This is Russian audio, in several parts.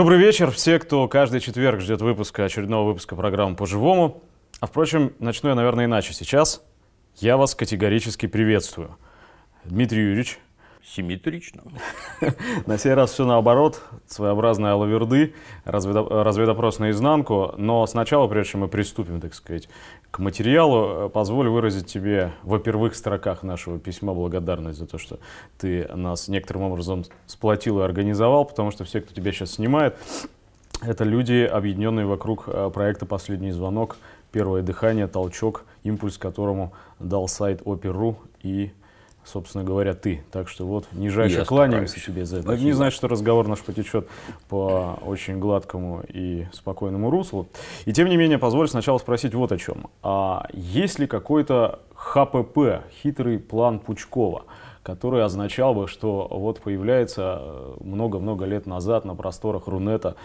Добрый вечер. Все, кто каждый четверг ждет выпуска, очередного выпуска программы «По-живому». А впрочем, начну я, наверное, иначе. Сейчас я вас категорически приветствую. Дмитрий Юрьевич. Симметрично. На сей раз все наоборот. Своеобразная лаверды, разведопрос наизнанку. Но сначала, прежде чем мы приступим, так сказать, к материалу, позволю выразить тебе во первых строках нашего письма благодарность за то, что ты нас некоторым образом сплотил и организовал, потому что все, кто тебя сейчас снимает, это люди, объединенные вокруг э, проекта «Последний звонок», «Первое дыхание», «Толчок», импульс которому дал сайт Опер.ру и собственно говоря, ты. Так что вот, нижайше Я кланяемся стараюсь. тебе за это. Спасибо. Не значит, что разговор наш потечет по очень гладкому и спокойному руслу. И тем не менее, позволь сначала спросить вот о чем. А есть ли какой-то ХПП, хитрый план Пучкова, который означал бы, что вот появляется э, много-много лет назад на просторах Рунета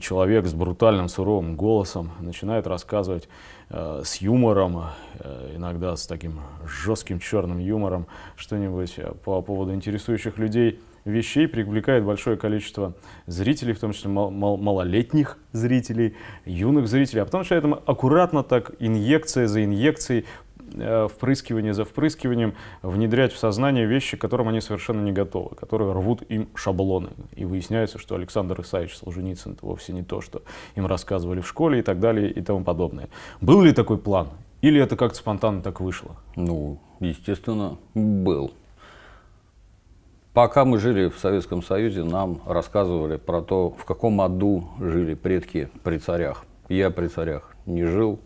человек с брутальным суровым голосом, начинает рассказывать с юмором, э, иногда с таким жестким черным юмором, что-нибудь по поводу интересующих людей вещей, привлекает большое количество зрителей, в том числе мал- мал- малолетних зрителей, юных зрителей, а потом что это аккуратно так инъекция за инъекцией Э, впрыскивание за впрыскиванием внедрять в сознание вещи, к которым они совершенно не готовы, которые рвут им шаблоны. И выясняется, что Александр Исаевич Солженицын это вовсе не то, что им рассказывали в школе и так далее и тому подобное. Был ли такой план? Или это как-то спонтанно так вышло? Ну, естественно, был. Пока мы жили в Советском Союзе, нам рассказывали про то, в каком аду жили предки при царях. Я при царях не жил,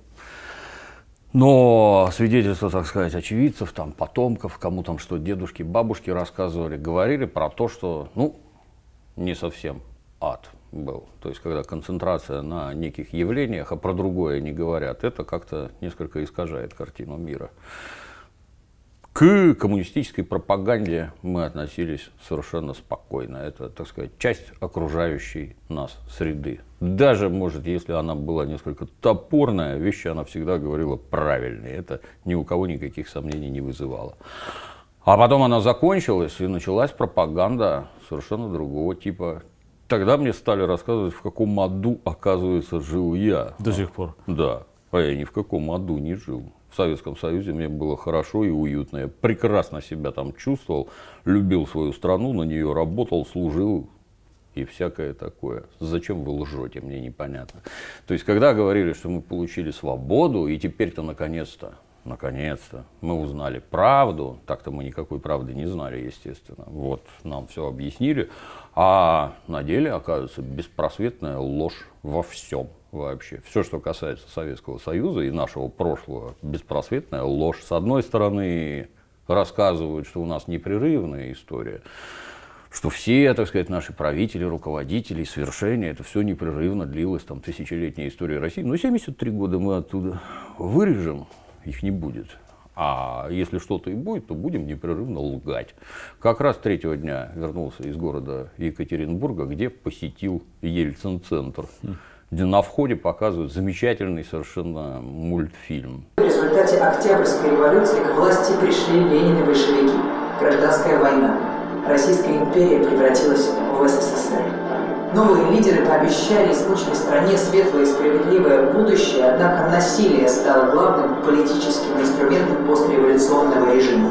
но свидетельства, так сказать, очевидцев, там, потомков, кому там что дедушки, бабушки рассказывали, говорили про то, что, ну, не совсем ад был. То есть, когда концентрация на неких явлениях, а про другое не говорят, это как-то несколько искажает картину мира. К коммунистической пропаганде мы относились совершенно спокойно. Это, так сказать, часть окружающей нас среды. Даже, может, если она была несколько топорная, вещи она всегда говорила правильные. Это ни у кого никаких сомнений не вызывало. А потом она закончилась, и началась пропаганда совершенно другого типа. Тогда мне стали рассказывать, в каком аду, оказывается, жил я. До сих пор? Да. А я ни в каком аду не жил в Советском Союзе мне было хорошо и уютно. Я прекрасно себя там чувствовал, любил свою страну, на нее работал, служил и всякое такое. Зачем вы лжете, мне непонятно. То есть, когда говорили, что мы получили свободу, и теперь-то наконец-то, наконец-то мы узнали правду, так-то мы никакой правды не знали, естественно. Вот нам все объяснили, а на деле, оказывается, беспросветная ложь во всем вообще. Все, что касается Советского Союза и нашего прошлого, беспросветная ложь. С одной стороны, рассказывают, что у нас непрерывная история, что все, так сказать, наши правители, руководители, свершения, это все непрерывно длилось, там, тысячелетняя история России. Но 73 года мы оттуда вырежем, их не будет. А если что-то и будет, то будем непрерывно лгать. Как раз третьего дня вернулся из города Екатеринбурга, где посетил Ельцин-центр где на входе показывают замечательный совершенно мультфильм. В результате Октябрьской революции к власти пришли Ленин и большевики. Гражданская война. Российская империя превратилась в СССР. Новые лидеры пообещали измученной стране светлое и справедливое будущее, однако насилие стало главным политическим инструментом постреволюционного режима.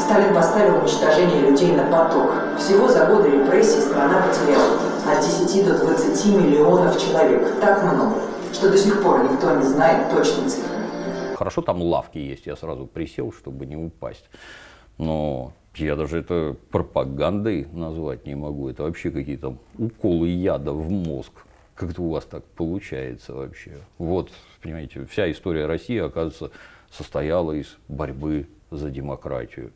Сталин поставил уничтожение людей на поток. Всего за годы репрессий страна потеряла от 10 до 20 миллионов человек. Так много, что до сих пор никто не знает точной цифры. Хорошо, там лавки есть, я сразу присел, чтобы не упасть. Но я даже это пропагандой назвать не могу. Это вообще какие-то уколы яда в мозг. Как это у вас так получается вообще? Вот, понимаете, вся история России, оказывается, состояла из борьбы за демократию.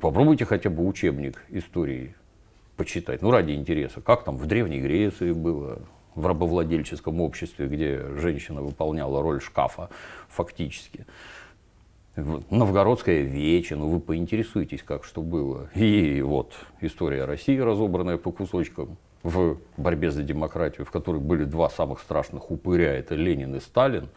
Попробуйте хотя бы учебник истории почитать, ну ради интереса, как там в Древней Греции было, в рабовладельческом обществе, где женщина выполняла роль шкафа фактически. Новгородская вече, ну вы поинтересуйтесь, как что было. И вот история России, разобранная по кусочкам в борьбе за демократию, в которой были два самых страшных упыря, это Ленин и Сталин.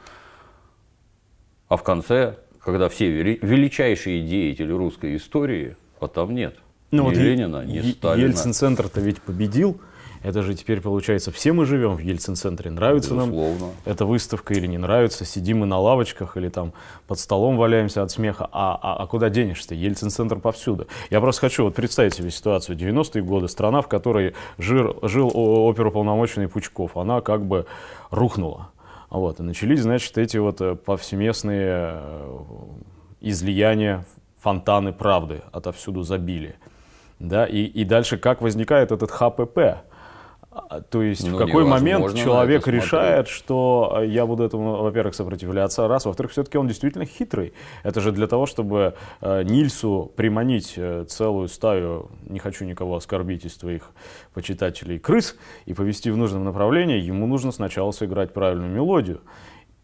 А в конце, когда все величайшие деятели русской истории, а там нет – ну, ни вот Ленина, ни Сталина. Ельцин-центр-то ведь победил, Это же теперь получается, все мы живем в Ельцин-центре. Нравится Безусловно. нам эта выставка или не нравится, сидим мы на лавочках или там под столом валяемся от смеха. А, а, а куда денешься? Ельцин-центр повсюду. Я просто хочу вот представить себе ситуацию. 90-е годы, страна, в которой жил, жил оперуполномоченный Пучков, она как бы рухнула. Вот, и начались, значит, эти вот э, повсеместные э, излияния, фонтаны правды отовсюду забили. Да, и, и дальше как возникает этот ХПП? А, то есть ну, в какой момент человек решает, что э, я буду этому, во-первых, сопротивляться, раз, во-вторых, все-таки он действительно хитрый. Это же для того, чтобы э, Нильсу приманить э, целую стаю, не хочу никого оскорбить из твоих почитателей, крыс, и повести в нужном направлении, ему нужно сначала сыграть правильную мелодию.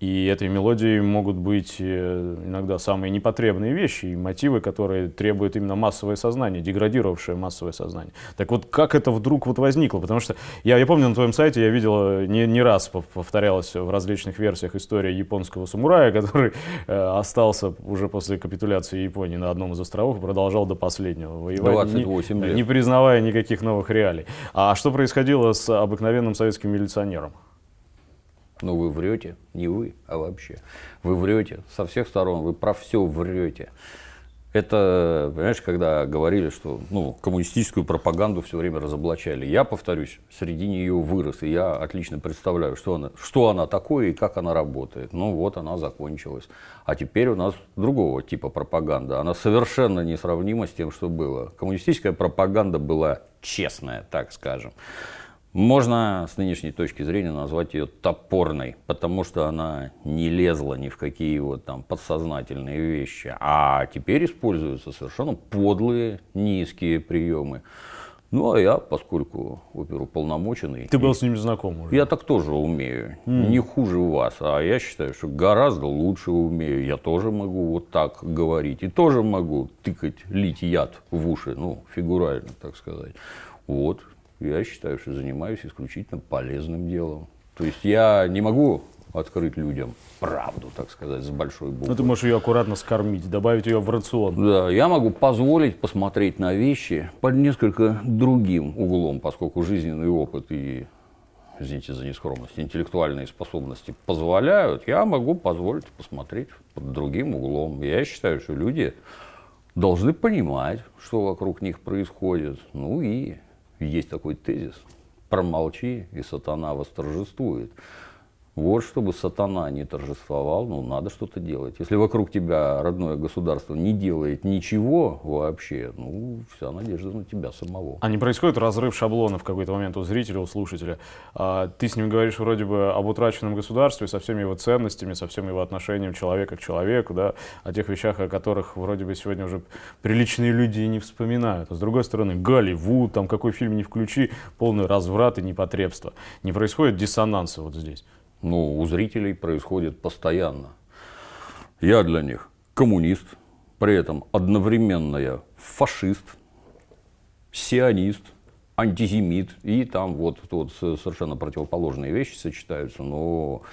И этой мелодией могут быть э, иногда самые непотребные вещи и мотивы, которые требуют именно массовое сознание, деградировавшее массовое сознание. Так вот, как это вдруг вот возникло? Потому что я, я помню на твоем сайте, я видел, э, не, не раз повторялась в различных версиях история японского самурая, который э, остался уже после капитуляции Японии на одном из островов и продолжал до последнего воевать, 28 не, лет. не признавая никаких новых реалий. А что происходило с обыкновенным советским милиционером? Ну, вы врете, не вы, а вообще. Вы врете со всех сторон, вы про все врете. Это, понимаешь, когда говорили, что ну, коммунистическую пропаганду все время разоблачали. Я, повторюсь, среди нее вырос, и я отлично представляю, что она, что она такое и как она работает. Ну вот она закончилась. А теперь у нас другого типа пропаганда. Она совершенно несравнима с тем, что было. Коммунистическая пропаганда была честная, так скажем. Можно с нынешней точки зрения назвать ее топорной, потому что она не лезла ни в какие вот там подсознательные вещи. А теперь используются совершенно подлые, низкие приемы. Ну, а я, поскольку оперуполномоченный... Ты был с ними знаком уже? Я так тоже умею. Mm. Не хуже вас. А я считаю, что гораздо лучше умею. Я тоже могу вот так говорить. И тоже могу тыкать, лить яд в уши. Ну, фигурально, так сказать. Вот я считаю, что занимаюсь исключительно полезным делом. То есть я не могу открыть людям правду, так сказать, с большой буквы. Ну, ты можешь ее аккуратно скормить, добавить ее в рацион. Да, я могу позволить посмотреть на вещи под несколько другим углом, поскольку жизненный опыт и, извините за нескромность, интеллектуальные способности позволяют, я могу позволить посмотреть под другим углом. Я считаю, что люди должны понимать, что вокруг них происходит, ну и есть такой тезис. Промолчи, и сатана восторжествует. Вот чтобы сатана не торжествовал, ну надо что-то делать. Если вокруг тебя родное государство не делает ничего вообще, ну вся надежда на тебя самого. А не происходит разрыв шаблона в какой-то момент у зрителя, у слушателя? А, ты с ним говоришь вроде бы об утраченном государстве, со всеми его ценностями, со всем его отношением человека к человеку, да, о тех вещах, о которых вроде бы сегодня уже приличные люди и не вспоминают. А с другой стороны, Голливуд, там какой фильм не включи, полный разврат и непотребство. Не происходит диссонанса вот здесь? Ну, у зрителей происходит постоянно. Я для них коммунист, при этом одновременно я фашист, сионист, антиземит, и там вот, вот совершенно противоположные вещи сочетаются, но,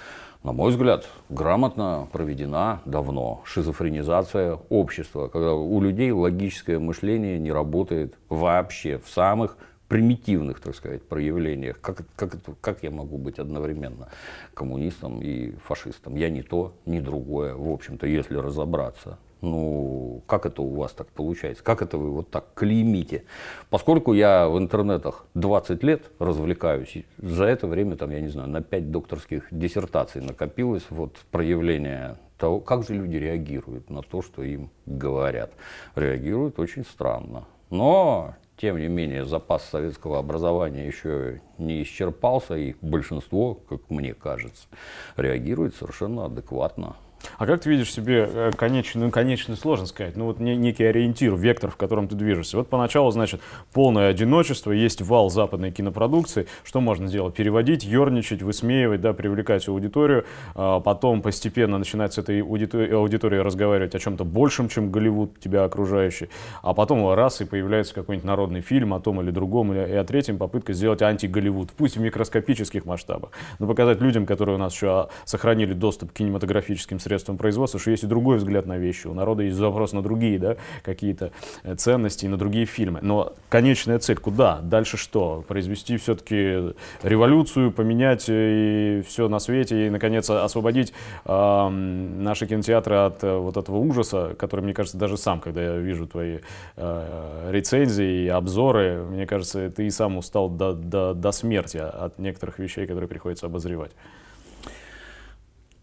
на мой взгляд, грамотно проведена давно шизофренизация общества, когда у людей логическое мышление не работает вообще в самых примитивных, так сказать, проявлениях. Как, как, как я могу быть одновременно коммунистом и фашистом? Я не то, ни другое, в общем-то, если разобраться. Ну, как это у вас так получается? Как это вы вот так клеймите? Поскольку я в интернетах 20 лет развлекаюсь, за это время, там, я не знаю, на 5 докторских диссертаций накопилось вот проявление того, как же люди реагируют на то, что им говорят. Реагируют очень странно. Но тем не менее, запас советского образования еще не исчерпался, и большинство, как мне кажется, реагирует совершенно адекватно а как ты видишь себе э, конечный, ну, конечный сложно сказать, ну вот некий ориентир, вектор, в котором ты движешься? Вот поначалу, значит, полное одиночество, есть вал западной кинопродукции, что можно сделать? Переводить, ерничать, высмеивать, да, привлекать аудиторию, а потом постепенно начинать с этой аудиторией, аудиторией разговаривать о чем-то большем, чем Голливуд, тебя окружающий, а потом раз и появляется какой-нибудь народный фильм о том или другом, и о третьем попытка сделать анти-Голливуд, пусть в микроскопических масштабах, но показать людям, которые у нас еще сохранили доступ к кинематографическим средствам, средством производства, что есть и другой взгляд на вещи. У народа есть запрос на другие да, какие-то э, ценности, на другие фильмы. Но конечная цель куда? Дальше что? Произвести все-таки революцию, поменять э, и все на свете и, наконец, освободить э, наши кинотеатры от э, вот этого ужаса, который, мне кажется, даже сам, когда я вижу твои э, рецензии и обзоры, мне кажется, ты и сам устал до, до, до смерти от некоторых вещей, которые приходится обозревать.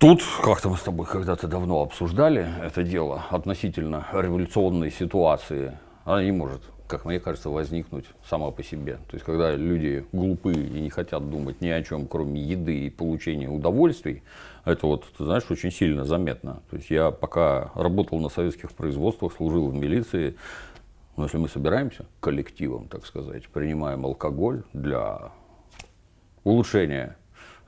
Тут как-то мы с тобой когда-то давно обсуждали это дело относительно революционной ситуации. Она не может, как мне кажется, возникнуть сама по себе. То есть, когда люди глупы и не хотят думать ни о чем, кроме еды и получения удовольствий, это вот, ты знаешь, очень сильно заметно. То есть, я пока работал на советских производствах, служил в милиции, но если мы собираемся коллективом, так сказать, принимаем алкоголь для улучшения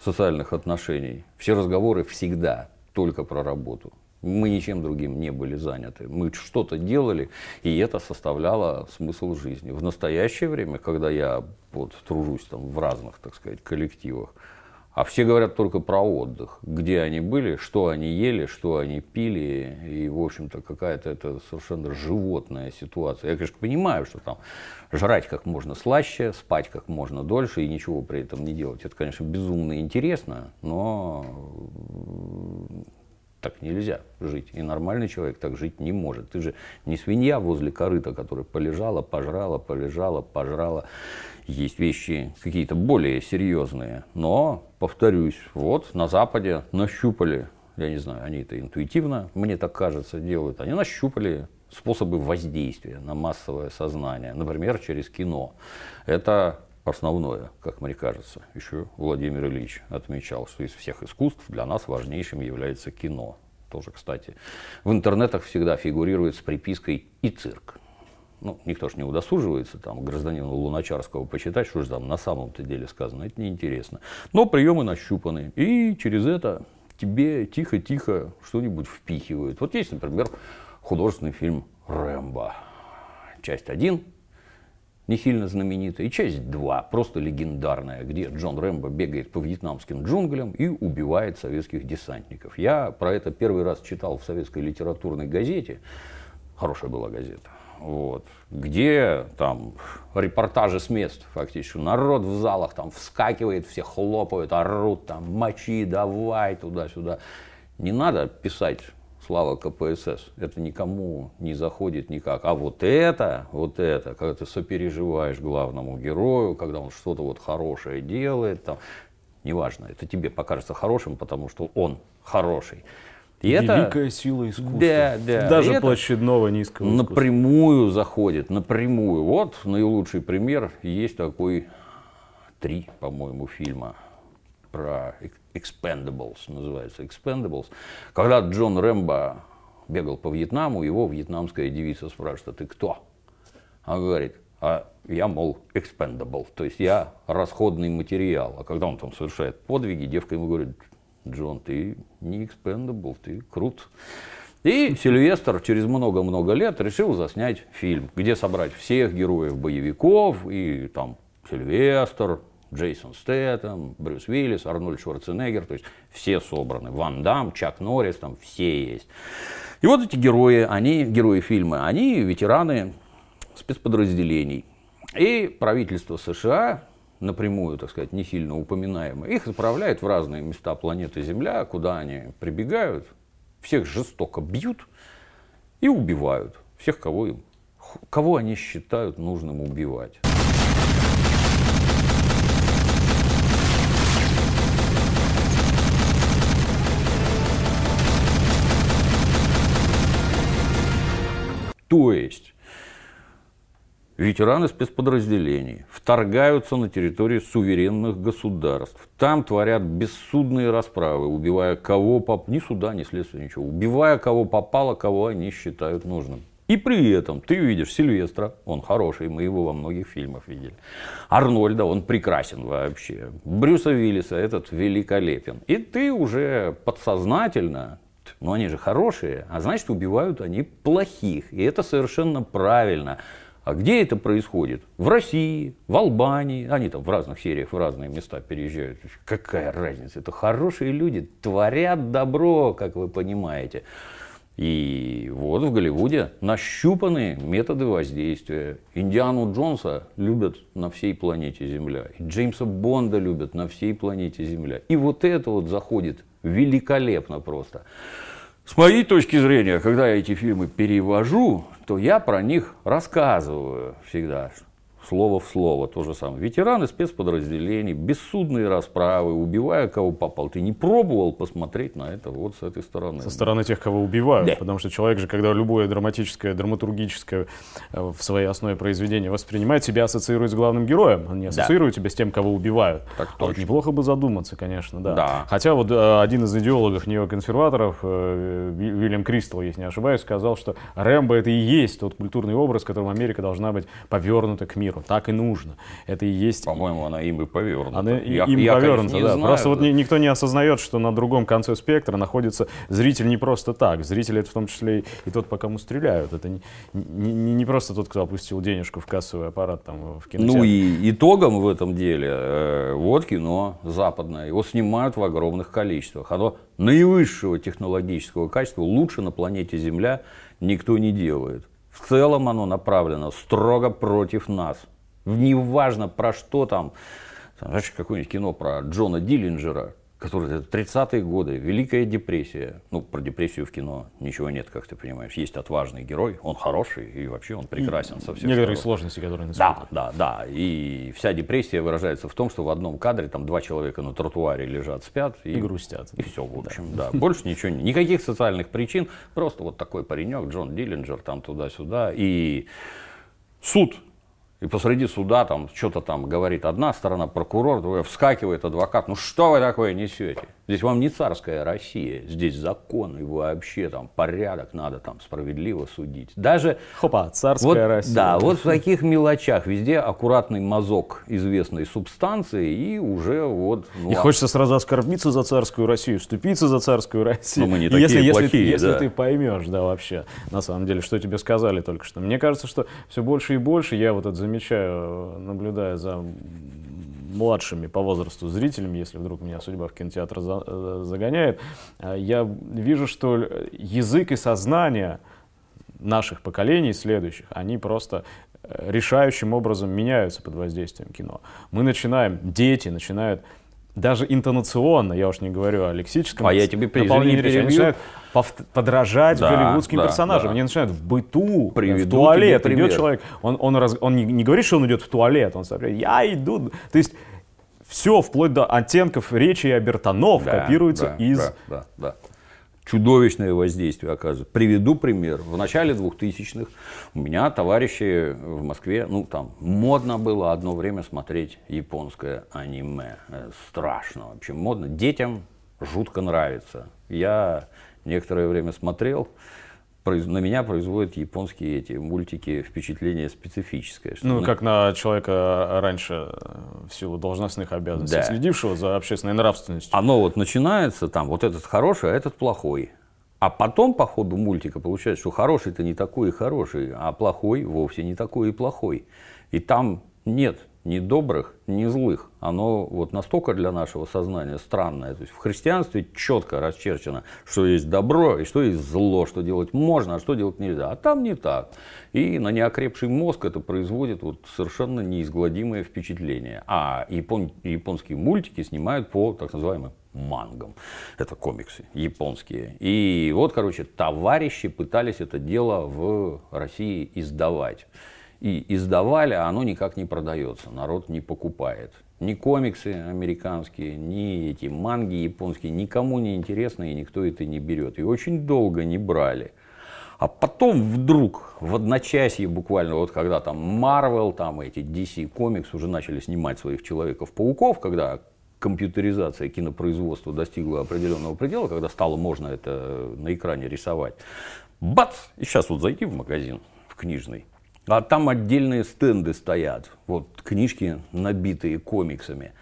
социальных отношений. Все разговоры всегда только про работу. Мы ничем другим не были заняты. Мы что-то делали, и это составляло смысл жизни. В настоящее время, когда я вот, тружусь там, в разных, так сказать, коллективах, а все говорят только про отдых. Где они были, что они ели, что они пили. И, в общем-то, какая-то это совершенно животная ситуация. Я, конечно, понимаю, что там жрать как можно слаще, спать как можно дольше и ничего при этом не делать. Это, конечно, безумно интересно, но так нельзя жить. И нормальный человек так жить не может. Ты же не свинья возле корыта, которая полежала, пожрала, полежала, пожрала. Есть вещи какие-то более серьезные. Но, повторюсь, вот на Западе нащупали, я не знаю, они это интуитивно, мне так кажется, делают, они нащупали способы воздействия на массовое сознание, например, через кино. Это основное, как мне кажется. Еще Владимир Ильич отмечал, что из всех искусств для нас важнейшим является кино. Тоже, кстати, в интернетах всегда фигурирует с припиской «и цирк» ну, никто же не удосуживается там гражданину Луначарского почитать, что же там на самом-то деле сказано, это неинтересно. Но приемы нащупаны, и через это тебе тихо-тихо что-нибудь впихивают. Вот есть, например, художественный фильм «Рэмбо». Часть 1 не сильно знаменитая, и часть 2 просто легендарная, где Джон Рэмбо бегает по вьетнамским джунглям и убивает советских десантников. Я про это первый раз читал в советской литературной газете, хорошая была газета, вот, где там репортажи с мест фактически. Народ в залах там вскакивает, все хлопают, орут, там мочи, давай туда-сюда. Не надо писать слава КПСС. Это никому не заходит никак. А вот это, вот это, когда ты сопереживаешь главному герою, когда он что-то вот хорошее делает, там, неважно, это тебе покажется хорошим, потому что он хороший. И Великая это, сила искусства. Да, да. Даже и площадного низкого искусства. Напрямую заходит, напрямую. Вот наилучший пример. Есть такой три, по-моему, фильма про Expendables, называется Expendables. Когда Джон Рэмбо бегал по Вьетнаму, его вьетнамская девица спрашивает, а ты кто? Он говорит, а я, мол, expendable, то есть я расходный материал. А когда он там совершает подвиги, девка ему говорит, Джон, ты не expendable, ты крут. И Сильвестр через много-много лет решил заснять фильм, где собрать всех героев боевиков, и там Сильвестр, Джейсон Стэттем, Брюс Уиллис, Арнольд Шварценеггер, то есть все собраны, Ван Дам, Чак Норрис, там все есть. И вот эти герои, они, герои фильма, они ветераны спецподразделений. И правительство США напрямую, так сказать, не сильно упоминаемые, их отправляют в разные места планеты Земля, куда они прибегают, всех жестоко бьют и убивают. Всех, кого, им, кого они считают нужным убивать. То есть ветераны спецподразделений вторгаются на территории суверенных государств. Там творят бессудные расправы, убивая кого попало, ни суда, ни следствия, ничего, убивая кого попало, кого они считают нужным. И при этом ты видишь Сильвестра, он хороший, мы его во многих фильмах видели. Арнольда, он прекрасен вообще. Брюса Виллиса, этот великолепен. И ты уже подсознательно, ну они же хорошие, а значит убивают они плохих. И это совершенно правильно. А где это происходит? В России, в Албании. Они там в разных сериях, в разные места переезжают. Какая разница? Это хорошие люди, творят добро, как вы понимаете. И вот в Голливуде нащупаны методы воздействия. Индиану Джонса любят на всей планете Земля. И Джеймса Бонда любят на всей планете Земля. И вот это вот заходит великолепно просто. С моей точки зрения, когда я эти фильмы перевожу, то я про них рассказываю всегда слово в слово, то же самое. Ветераны спецподразделений, бессудные расправы, убивая кого попал. Ты не пробовал посмотреть на это вот с этой стороны? Со стороны тех, кого убивают. Да. Потому что человек же, когда любое драматическое, драматургическое э, в своей основе произведение воспринимает, себя ассоциирует с главным героем. Он не ассоциирует тебя с тем, кого убивают. Так А вот точно. неплохо бы задуматься, конечно, да. Да. Хотя вот э, один из идеологов неоконсерваторов, э, Ви- Вильям Кристал, если не ошибаюсь, сказал, что Рэмбо это и есть тот культурный образ, которым Америка должна быть повернута к миру. Так и нужно. Это и есть По-моему, она им и повернута. она Я- им я, повернута, конечно, не да. знаю, Просто вот да. ни- никто не осознает, что на другом конце спектра находится зритель не просто так. Зритель это в том числе и, тот, по кому стреляют. Это не, не, не- не просто тот, кто опустил денежку в кассовый аппарат там в кинотеатре. Ну и итогом в этом деле э, вот кино западное. Его снимают в огромных количествах. Оно наивысшего технологического качества, лучше на планете Земля никто не делает. В целом оно направлено строго против нас. Неважно про что там. Знаешь, какое-нибудь кино про Джона Диллинджера, который это 30-е годы, Великая депрессия. Ну, про депрессию в кино ничего нет, как ты понимаешь. Есть отважный герой, он хороший и вообще он прекрасен со всех Некоторые сторон. сложности, которые на Да, да, да. И вся депрессия выражается в том, что в одном кадре там два человека на тротуаре лежат, спят. И грустят. И все, в общем, да. Больше ничего. Никаких социальных причин. Просто вот такой паренек, Джон Диллинджер, там туда-сюда. И суд. И посреди суда там что-то там говорит одна сторона, прокурор, другая, вскакивает адвокат. Ну что вы такое несете? Здесь вам не царская Россия, здесь закон и вообще там порядок, надо там справедливо судить. Даже Хопа, царская вот, Россия. Да, вот в таких мелочах везде аккуратный мазок известной субстанции и уже вот... ну, И а- хочется сразу оскорбиться за царскую Россию, вступиться за царскую Россию. Но мы не такие если, если, плохие, если да. ты поймешь, да, вообще, на самом деле, что тебе сказали только что. Мне кажется, что все больше и больше, я вот это замечаю, наблюдая за младшими по возрасту зрителями, если вдруг меня судьба в кинотеатр за- э, загоняет, э, я вижу, что язык и сознание наших поколений следующих, они просто э, решающим образом меняются под воздействием кино. Мы начинаем, дети начинают даже интонационно, я уж не говорю о лексическом А я тебе, извини, перебью. подражать Да, голливудским да, персонажам. да. Они начинают в быту, Приведу в туалет идет человек, он, он, раз- он не, не говорит, что он идет в туалет, он сообщает, я иду. То есть все, вплоть до оттенков речи и обертонов, Да, копируется да, из да, да, да. Чудовищное воздействие оказывает. Приведу пример. В начале 2000-х у меня товарищи в Москве, ну там модно было одно время смотреть японское аниме. Э, Страшно вообще модно. Детям жутко нравится. Я некоторое время смотрел, на меня производят японские эти мультики впечатление специфическое. что Ну, на- как на человека раньше э, в силу должностных обязанностей, Да. следившего за общественной нравственностью. Оно вот начинается там, вот этот хороший, а этот плохой. А потом по ходу мультика получается, что хороший-то не такой и хороший, а плохой вовсе не такой и плохой. И там нет ни добрых, ни злых. Оно вот настолько для нашего сознания странное. То есть в христианстве четко расчерчено, что есть добро и что есть зло, что делать можно, а что делать нельзя. А там не так. И на неокрепший мозг это производит вот совершенно неизгладимое впечатление. А япон- японские мультики снимают по так называемым мангам. Это комиксы японские. И вот, короче, товарищи пытались это дело в России издавать. И издавали, а оно никак не продается, народ не покупает. Ни комиксы американские, ни эти манги японские, никому не интересно, и никто это не берет. И очень долго не брали. А потом вдруг, в одночасье буквально, вот когда там Marvel, там эти DC Comics уже начали снимать своих Человеков-пауков, когда компьютеризация кинопроизводства достигла определенного предела, когда стало можно это на экране рисовать. Бац! И сейчас вот зайти в магазин, в книжный, а там отдельные стенды стоят, вот книжки, набитые комиксами,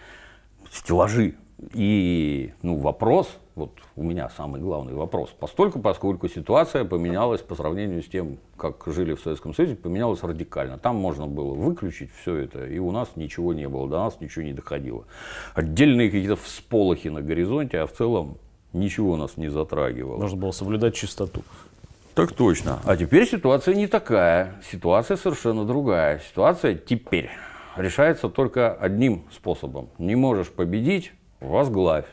стеллажи И ну, вопрос, вот у меня самый главный вопрос, постольку, поскольку ситуация поменялась по сравнению с тем, как жили в Советском Союзе, поменялась радикально. Там можно было выключить все это, и у нас ничего не было, до нас ничего не доходило. Отдельные какие-то всполохи на горизонте, а в целом ничего нас не затрагивало. Нужно было соблюдать чистоту. Так точно. А теперь ситуация не такая. Ситуация совершенно другая. Ситуация теперь решается только одним способом. Не можешь победить, возглавь.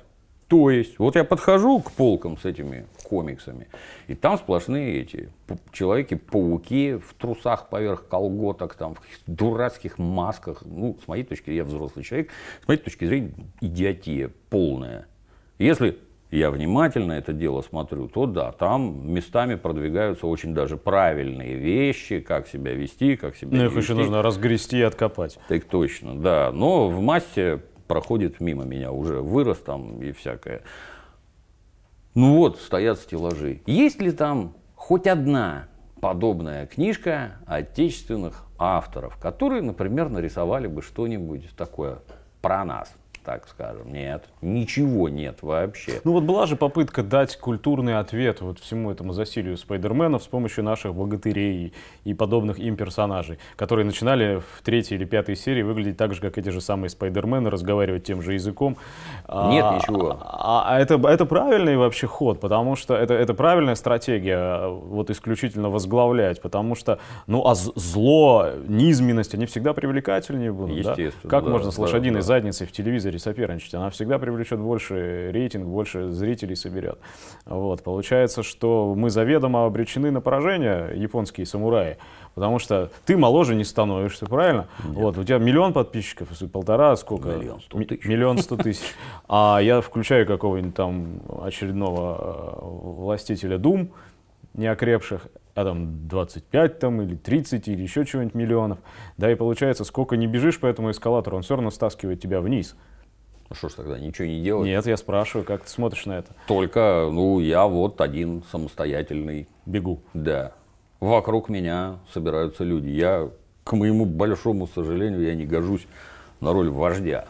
То есть, вот я подхожу к полкам с этими комиксами, и там сплошные эти человеки-пауки в трусах поверх колготок, там, в дурацких масках. Ну, с моей точки зрения, я взрослый человек, с моей точки зрения, идиотия полная. Если я внимательно это дело смотрю, то да, там местами продвигаются очень даже правильные вещи, как себя вести, как себя Ну, их вести. еще нужно разгрести и откопать. Так точно, да. Но в массе проходит мимо меня, уже вырос там и всякое. Ну вот, стоят стеллажи. Есть ли там хоть одна подобная книжка отечественных авторов, которые, например, нарисовали бы что-нибудь такое про нас? Так скажем. Нет, ничего нет вообще. Ну вот была же попытка дать культурный ответ вот всему этому засилию Спайдерменов с помощью наших богатырей и подобных им персонажей, которые начинали в третьей или пятой серии выглядеть так же, как эти же самые Спайдермены, разговаривать тем же языком. Нет а, ничего. А, а это, это правильный вообще ход, потому что это, это правильная стратегия вот исключительно возглавлять, потому что, ну а зло, низменность, они всегда привлекательнее будут. Естественно. Да? Как да, можно с да, лошадиной да. задницей в телевизоре соперничать, она всегда привлечет больше рейтинг, больше зрителей соберет. Вот. Получается, что мы заведомо обречены на поражение, японские самураи, потому что ты моложе не становишься, правильно? Вот, у тебя миллион подписчиков, полтора, сколько? Миллион сто тысяч. Миллион сто тысяч. А я включаю какого-нибудь там очередного э, властителя Дум, неокрепших, а там 25 там, или 30 или еще чего-нибудь миллионов. Да, и получается, сколько не бежишь по этому эскалатору, он все равно стаскивает тебя вниз. Ну что ж тогда, ничего не делать? Нет, я спрашиваю, как ты смотришь на это? Только, ну, я вот один самостоятельный. Бегу. Да. Вокруг меня собираются люди. Я, к моему большому сожалению, я не гожусь на роль вождя.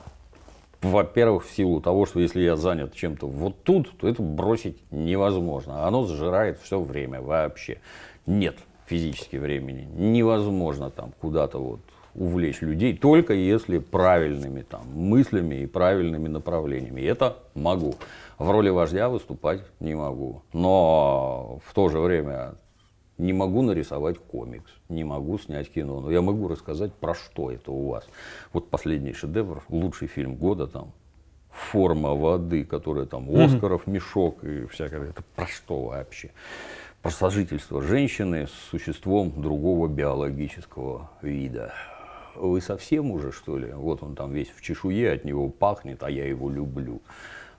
Во-первых, в силу того, что если я занят чем-то вот тут, то это бросить невозможно. Оно сжирает все время вообще. Нет физически времени. Невозможно там куда-то вот увлечь людей, только если правильными там, мыслями и правильными направлениями. И это могу. В роли вождя выступать не могу. Но в то же время не могу нарисовать комикс, не могу снять кино, но я могу рассказать, про что это у вас. Вот последний шедевр, лучший фильм года там, форма воды, которая там Оскаров, мешок и всякое. Это про что вообще? Про сожительство женщины с существом другого биологического вида. Вы совсем уже, что ли? Вот он там весь в чешуе, от него пахнет, а я его люблю.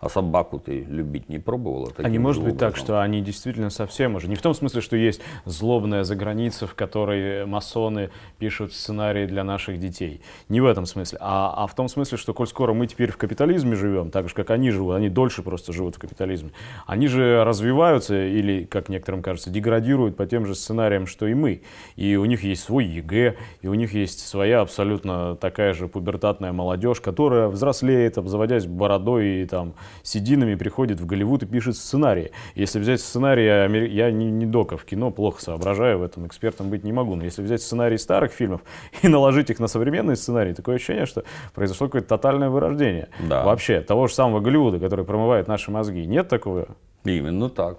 А собаку ты любить не пробовала? А не может быть так, что они действительно совсем уже... Не в том смысле, что есть злобная заграница, в которой масоны пишут сценарии для наших детей. Не в этом смысле. А, а в том смысле, что коль скоро мы теперь в капитализме живем, так же, как они живут, они дольше просто живут в капитализме, они же развиваются или, как некоторым кажется, деградируют по тем же сценариям, что и мы. И у них есть свой ЕГЭ, и у них есть своя абсолютно такая же пубертатная молодежь, которая взрослеет, обзаводясь бородой и там сединами приходит в Голливуд и пишет сценарии. Если взять сценарий, я не, не дока в кино, плохо соображаю, в этом экспертом быть не могу, но если взять сценарий старых фильмов и наложить их на современные сценарии, такое ощущение, что произошло какое-то тотальное вырождение. Да. Вообще, того же самого Голливуда, который промывает наши мозги. Нет такого? Именно так.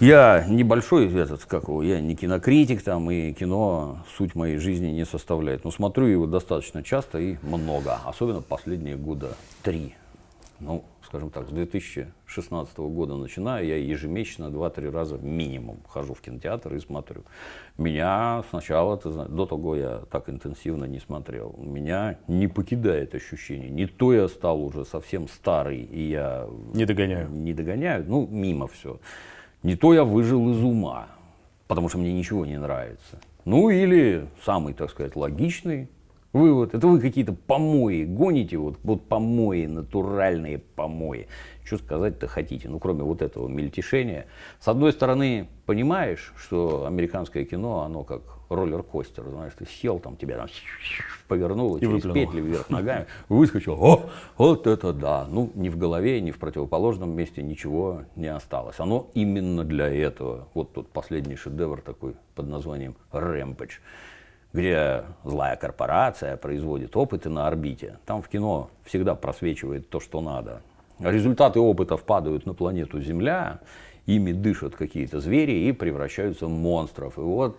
Я небольшой, этот, как его, я не кинокритик, там, и кино суть моей жизни не составляет. Но смотрю его достаточно часто и много, особенно последние года три ну, скажем так, с 2016 года начиная, я ежемесячно 2-3 раза минимум хожу в кинотеатр и смотрю. Меня сначала, ты знаешь, до того я так интенсивно не смотрел. Меня не покидает ощущение. Не то я стал уже совсем старый, и я... Не догоняю. Не догоняю, ну, мимо все. Не то я выжил из ума, потому что мне ничего не нравится. Ну, или самый, так сказать, логичный, Вы вот, это вы какие-то помои гоните, вот, вот помои, натуральные помои. Что сказать-то хотите, ну кроме вот этого мельтешения. С одной стороны, понимаешь, что американское кино, оно как роллер-костер, знаешь, ты сел там, тебя там повернуло И через выплюнул. петли вверх ногами, выскочил, о, вот это да. Ну, ни в голове, ни в противоположном месте ничего не осталось. Оно именно для этого. Вот тот последний шедевр такой под названием «Рэмпэдж», где злая корпорация производит опыты на орбите. Там в кино всегда просвечивает то, что надо. Результаты опытов падают на планету Земля, ими дышат какие-то звери и превращаются в монстров. И вот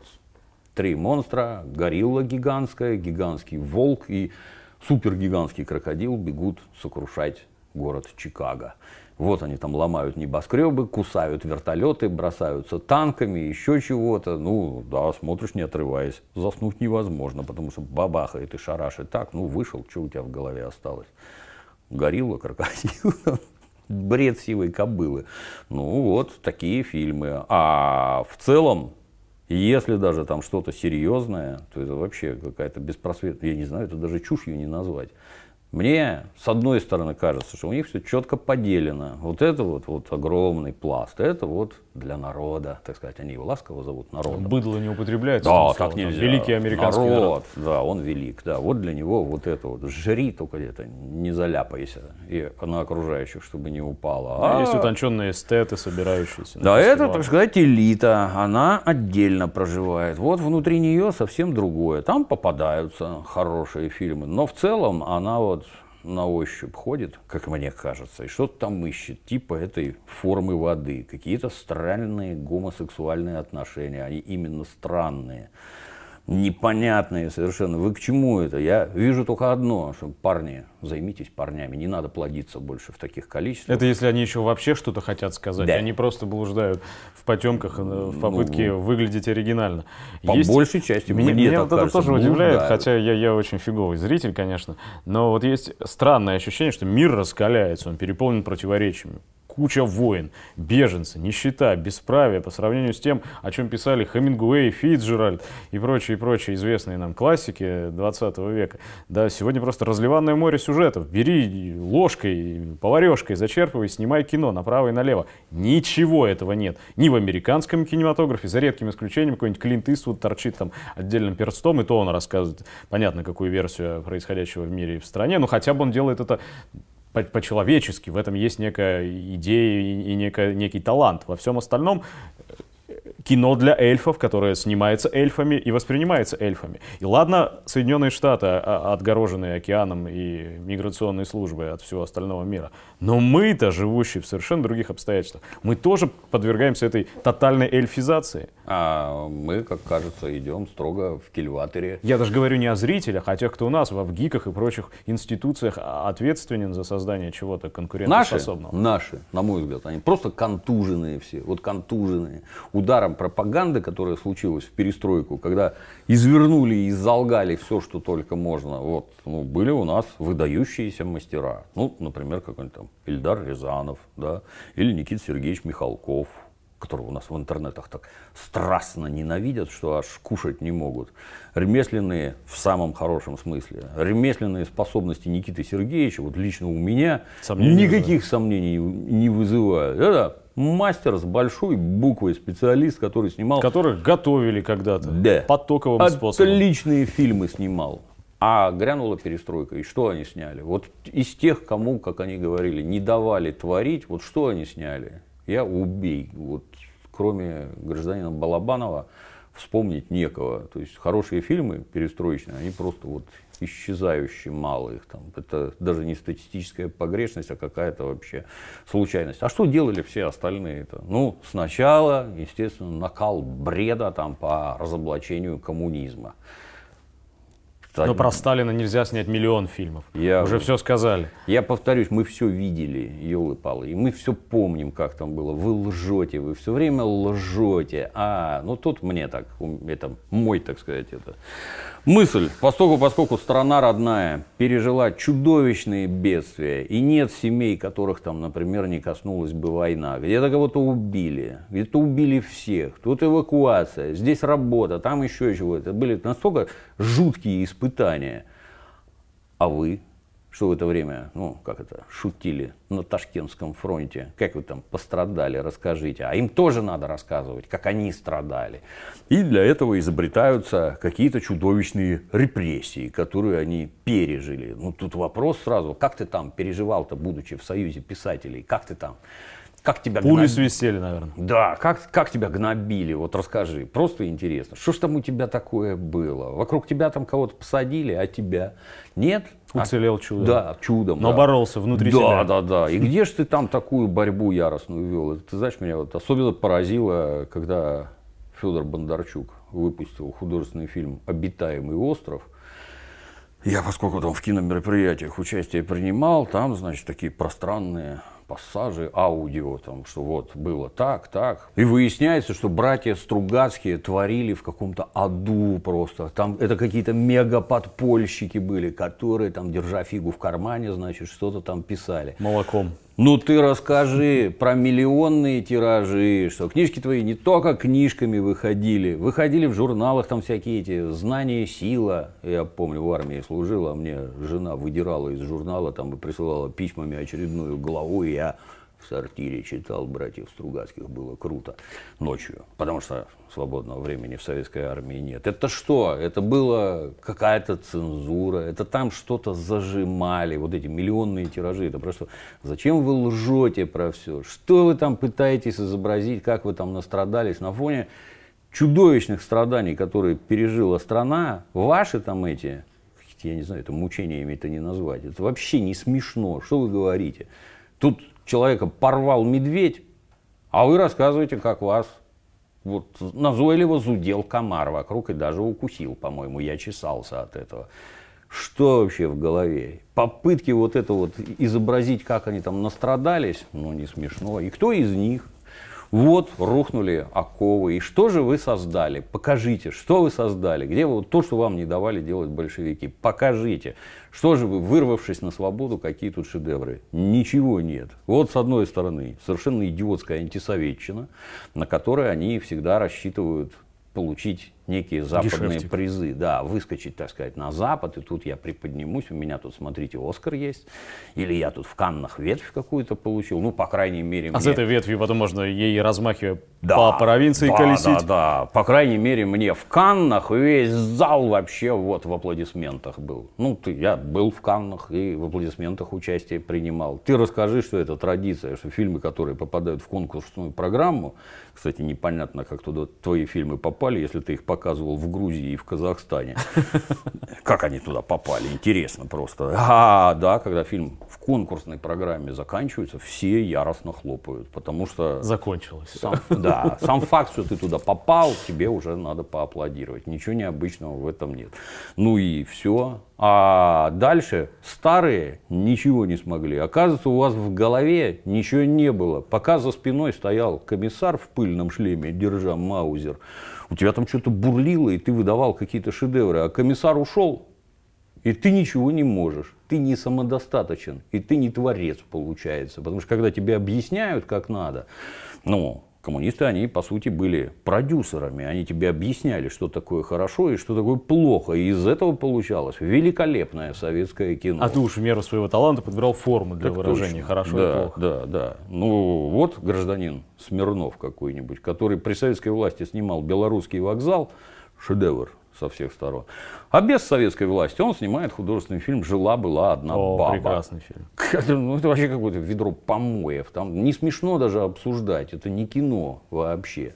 три монстра, горилла гигантская, гигантский волк и супергигантский крокодил бегут сокрушать город Чикаго. Вот они там ломают небоскребы, кусают вертолеты, бросаются танками, еще чего-то. Ну, да, смотришь не отрываясь. Заснуть невозможно, потому что бабахает и шарашит так. Ну, вышел, что у тебя в голове осталось? Горилла, крокодил, бред сивой кобылы. Ну, вот такие фильмы. А в целом, если даже там что-то серьезное, то это вообще какая-то беспросветная, я не знаю, это даже чушью не назвать. Мне, с одной стороны, кажется, что у них все четко поделено. Вот это вот, вот огромный пласт, это вот для народа, так сказать, они его ласково зовут народом. Быдло не употребляется. Да, так там, нельзя. Великий американский народ. народ. Да, он велик. Да, вот для него вот это вот. Жри только где-то, не заляпайся. И на окружающих, чтобы не упало. А А Есть утонченные эстеты, собирающиеся. да, это, так сказать, элита. Она отдельно проживает. Вот внутри нее совсем другое. Там попадаются хорошие фильмы. Но в целом она вот на ощупь ходит, как мне кажется, и что-то там ищет, типа этой формы воды. Какие-то странные гомосексуальные отношения. Они именно странные. Непонятные совершенно. Вы к чему это? Я вижу только одно, что парни, займитесь парнями. Не надо плодиться больше в таких количествах. Это если они еще вообще что-то хотят сказать. Да. Они просто блуждают в потемках э, в попытке выглядеть оригинально. По большей части, Меня, мне меня так вот это кажется, тоже удивляет, блуждают. хотя я, я очень фиговый зритель, конечно. Но вот есть странное ощущение, что мир раскаляется, он переполнен противоречиями. Куча войн, беженцы, нищета, бесправие по сравнению с тем, о чем писали Хемингуэй, Фитджеральд и прочие, прочие известные нам классики 20 века. Да, сегодня просто разливанное море сюжетов. Бери ложкой, поварешкой, зачерпывай, снимай кино направо и налево. Ничего этого нет. Ни в американском кинематографе, за редким исключением, какой-нибудь Клинт Иствуд торчит там отдельным перстом, и то он рассказывает, понятно, какую версию происходящего в мире и в стране, но хотя бы он делает это по-человечески, в этом есть некая идея и, и некая- некий талант. Во всем остальном кино для эльфов, которое снимается эльфами и воспринимается эльфами. И ладно, Соединенные Штаты, а- а- отгороженные океаном и миграционной службой от всего остального мира, но мы-то, живущие в совершенно других обстоятельствах, мы тоже подвергаемся этой тотальной эльфизации. А мы, как кажется, идем строго в кильваторе. Я даже говорю не о зрителях, а о тех, кто у нас в ГИКах и прочих институциях ответственен за создание чего-то Наши, конкурентоспособного. наши, на мой взгляд, они просто контуженные все, вот контуженные. Ударом пропаганды, которая случилась в перестройку, когда извернули и залгали все, что только можно. Вот, ну, были у нас выдающиеся мастера. Ну, например, какой-нибудь там Ильдар Рязанов, да, или Никита Сергеевич Михалков, которого у нас в интернетах так страстно ненавидят, что аж кушать не могут. Ремесленные, в самом хорошем смысле, ремесленные способности Никиты Сергеевича, вот лично у меня, Сомнений не никаких сомнений не вызывают. Это мастер с большой буквой, специалист, который снимал Которых готовили когда-то Да. потоковым способом. Отличные фильмы снимал. А грянула перестройка, и что они сняли? Вот из тех, кому, как они говорили, не давали творить, вот что они сняли? Я убей. Вот кроме гражданина Балабанова вспомнить некого. То есть хорошие фильмы перестроечные, они просто вот исчезающие мало их там. Это даже не статистическая погрешность, а какая-то вообще случайность. А что делали все остальные-то? Ну, сначала, естественно, накал бреда там по разоблачению коммунизма. Но про Сталина нельзя снять миллион фильмов. Я- Уже все сказали. Я повторюсь, мы все видели, елы-палы, и мы все помним, как там было. Вы лжете, вы все время лжете. А, ну тут мне так, это мой, так сказать, это мысль. Поскольку, поскольку страна родная пережила чудовищные бедствия, и нет семей, которых там, например, не коснулась бы война. Где-то кого-то убили, где-то убили всех, тут эвакуация, здесь работа, там еще чего-то. Были настолько жуткие испытания. А вы? Что в это время, ну, как это, шутили на Ташкентском фронте? Как вы там пострадали? Расскажите. А им тоже надо рассказывать, как они страдали. И для этого изобретаются какие-то чудовищные репрессии, которые они пережили. Ну, тут вопрос сразу, как ты там переживал-то, будучи в Союзе писателей? Как ты там? Как тебя Пули гнобили? свистели, наверное. Да, как, как тебя гнобили, вот расскажи, просто интересно. Что ж там у тебя такое было? Вокруг тебя там кого-то посадили, а тебя нет? А- Уцелел чудом. Да, чудом. Но да. боролся внутри да, себя. Да, да, И где же ты там такую борьбу яростную вел? Это, ты знаешь, меня вот особенно поразило, когда Федор Бондарчук выпустил художественный фильм «Обитаемый остров», я, поскольку там в киномероприятиях участие принимал, там, значит, такие пространные пассажи, аудио, там, что вот было так, так. И выясняется, что братья Стругацкие творили в каком-то аду просто. Там это какие-то мега-подпольщики были, которые там, держа фигу в кармане, значит, что-то там писали. Молоком. Ну ты расскажи про миллионные тиражи, что книжки твои не только книжками выходили, выходили в журналах там всякие эти «Знание, сила». Я помню, в армии служила, а мне жена выдирала из журнала там и присылала письмами очередную главу, и я в сортире читал братьев Стругацких, было круто ночью, потому что свободного времени в советской армии нет. Это что? Это была какая-то цензура, это там что-то зажимали, вот эти миллионные тиражи, это просто зачем вы лжете про все? Что вы там пытаетесь изобразить, как вы там настрадались на фоне чудовищных страданий, которые пережила страна, ваши там эти, я не знаю, это мучениями это не назвать, это вообще не смешно, что вы говорите? Тут человека порвал медведь, а вы рассказываете, как вас вот назойливо зудел комар вокруг и даже укусил, по-моему, я чесался от этого. Что вообще в голове? Попытки вот это вот изобразить, как они там настрадались, ну не смешно. И кто из них? Вот рухнули оковы. И что же вы создали? Покажите, что вы создали. Где вы то, что вам не давали делать большевики? Покажите. Что же вы, вырвавшись на свободу, какие тут шедевры? Ничего нет. Вот с одной стороны, совершенно идиотская антисоветчина, на которой они всегда рассчитывают получить некие западные Дешевчик. призы, да, выскочить, так сказать, на Запад, и тут я приподнимусь, у меня тут, смотрите, Оскар есть, или я тут в Каннах ветвь какую-то получил, ну, по крайней мере, А с мне- этой ветвью потом можно ей размахивая да, по провинции да, колесить. Да, да, по крайней мере, мне в Каннах весь зал вообще вот в аплодисментах был. Ну, ты, я был в Каннах и в аплодисментах участие принимал. Ты расскажи, что это традиция, что фильмы, которые попадают в конкурсную программу, кстати, непонятно, как туда твои фильмы попали, если ты их показывал в Грузии и в Казахстане. Как они туда попали? Интересно просто. А, да, когда фильм конкурсной программе заканчивается, все яростно хлопают, потому что Закончилось. сам, да, сам факт, что ты туда попал, тебе уже надо поаплодировать. Ничего необычного в этом нет. Ну и все. А дальше старые ничего не смогли. Оказывается, у вас в голове ничего не было. Пока за спиной стоял комиссар в пыльном шлеме, держа маузер, у тебя там что-то бурлило, и ты выдавал какие-то шедевры. А комиссар ушел, и ты ничего не можешь, ты не самодостаточен, и ты не творец получается. Потому что когда тебе объясняют, как надо, ну, коммунисты, они по сути были продюсерами, они тебе объясняли, что такое хорошо и что такое плохо. И из этого получалось великолепное советское кино. А ты уж в меру своего таланта подбирал форму для Так выражения точно. хорошо да, и плохо. Да, да. Ну, вот гражданин Смирнов какой-нибудь, который при советской власти снимал «Белорусский вокзал», шедевр со всех сторон. А без советской власти он снимает художественный фильм «Жила-была одна О, баба». прекрасный фильм. Это, ну, это вообще какое-то ведро помоев. Там не смешно даже обсуждать. Это не кино вообще.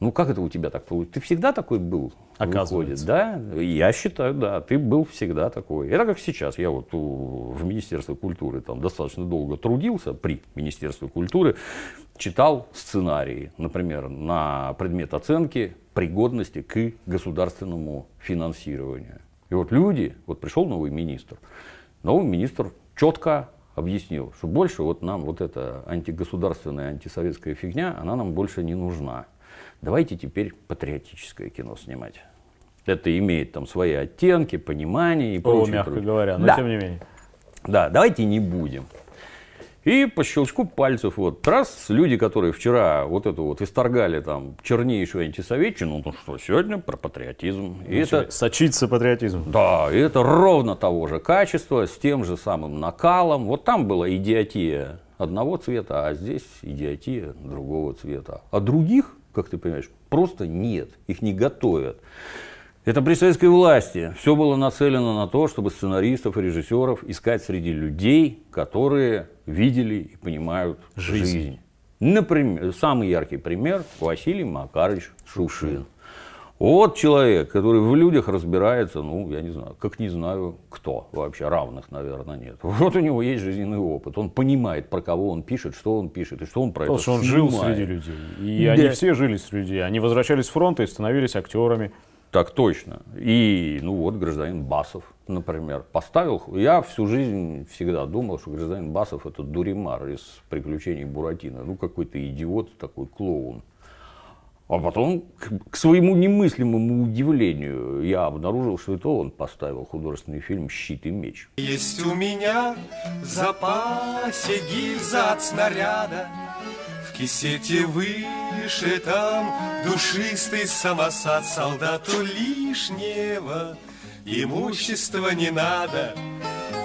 Ну, как это у тебя так получилось? Ты всегда такой был? Оказывается. Выходит, да? Я считаю, да. Ты был всегда такой. Это как сейчас. Я вот у- в Министерстве культуры там достаточно долго трудился, при Министерстве культуры, читал сценарии, например, на предмет оценки пригодности к государственному финансированию. И вот люди, вот пришел новый министр, новый министр четко объяснил, что больше вот нам вот эта антигосударственная, антисоветская фигня, она нам больше не нужна. Давайте теперь патриотическое кино снимать. Это имеет там свои оттенки, понимание и О, прочее. мягко прочее. говоря, но Да. тем не менее. Да, давайте не будем. И по щелчку пальцев, вот, раз, люди, которые вчера вот это вот исторгали там чернейшую антисоветчину, ну что, сегодня про патриотизм. И это, Сочится патриотизм. да, и это ровно того же качества, с тем же самым накалом. Вот там была идиотия одного цвета, а здесь идиотия другого цвета. А других, как ты понимаешь, просто нет, их не готовят. Это при советской власти все было нацелено на то, чтобы сценаристов и режиссеров искать среди людей, которые видели и понимают Жизнь. жизнь. Например, самый яркий пример Василий Макарович Шушин. Вот человек, который в людях разбирается, ну, я не знаю, как не знаю кто вообще, равных, наверное, нет. Вот у него есть жизненный опыт, он понимает, про кого он пишет, что он пишет, и что он про Потому это что он жил среди людей. И Да. они все жили среди людей. Они возвращались с фронта и становились актерами. Так точно. И, ну вот, гражданин Басов, например, поставил... Я всю жизнь всегда думал, что гражданин Басов это Дуримар из «Приключений Буратино». Ну, какой-то идиот, такой клоун. А потом, к, к своему немыслимому удивлению, я обнаружил, что это он поставил художественный фильм «Щит и меч». Есть у меня в запасе гильза от снаряда, В кисете вышитом душистый самосад Солдату лишнего имущества не надо,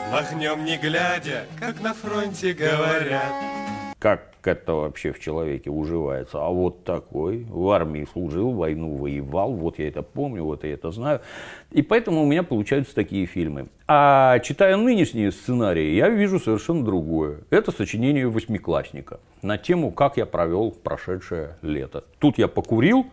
Махнем не глядя, как на фронте говорят. Как это вообще в человеке уживается? А вот такой, в армии служил, войну воевал, вот я это помню, вот я это знаю. И поэтому у меня получаются такие фильмы. А читая нынешние сценарии, я вижу совершенно другое. Это сочинение восьмиклассника на тему «Как я провел прошедшее лето». Тут я покурил,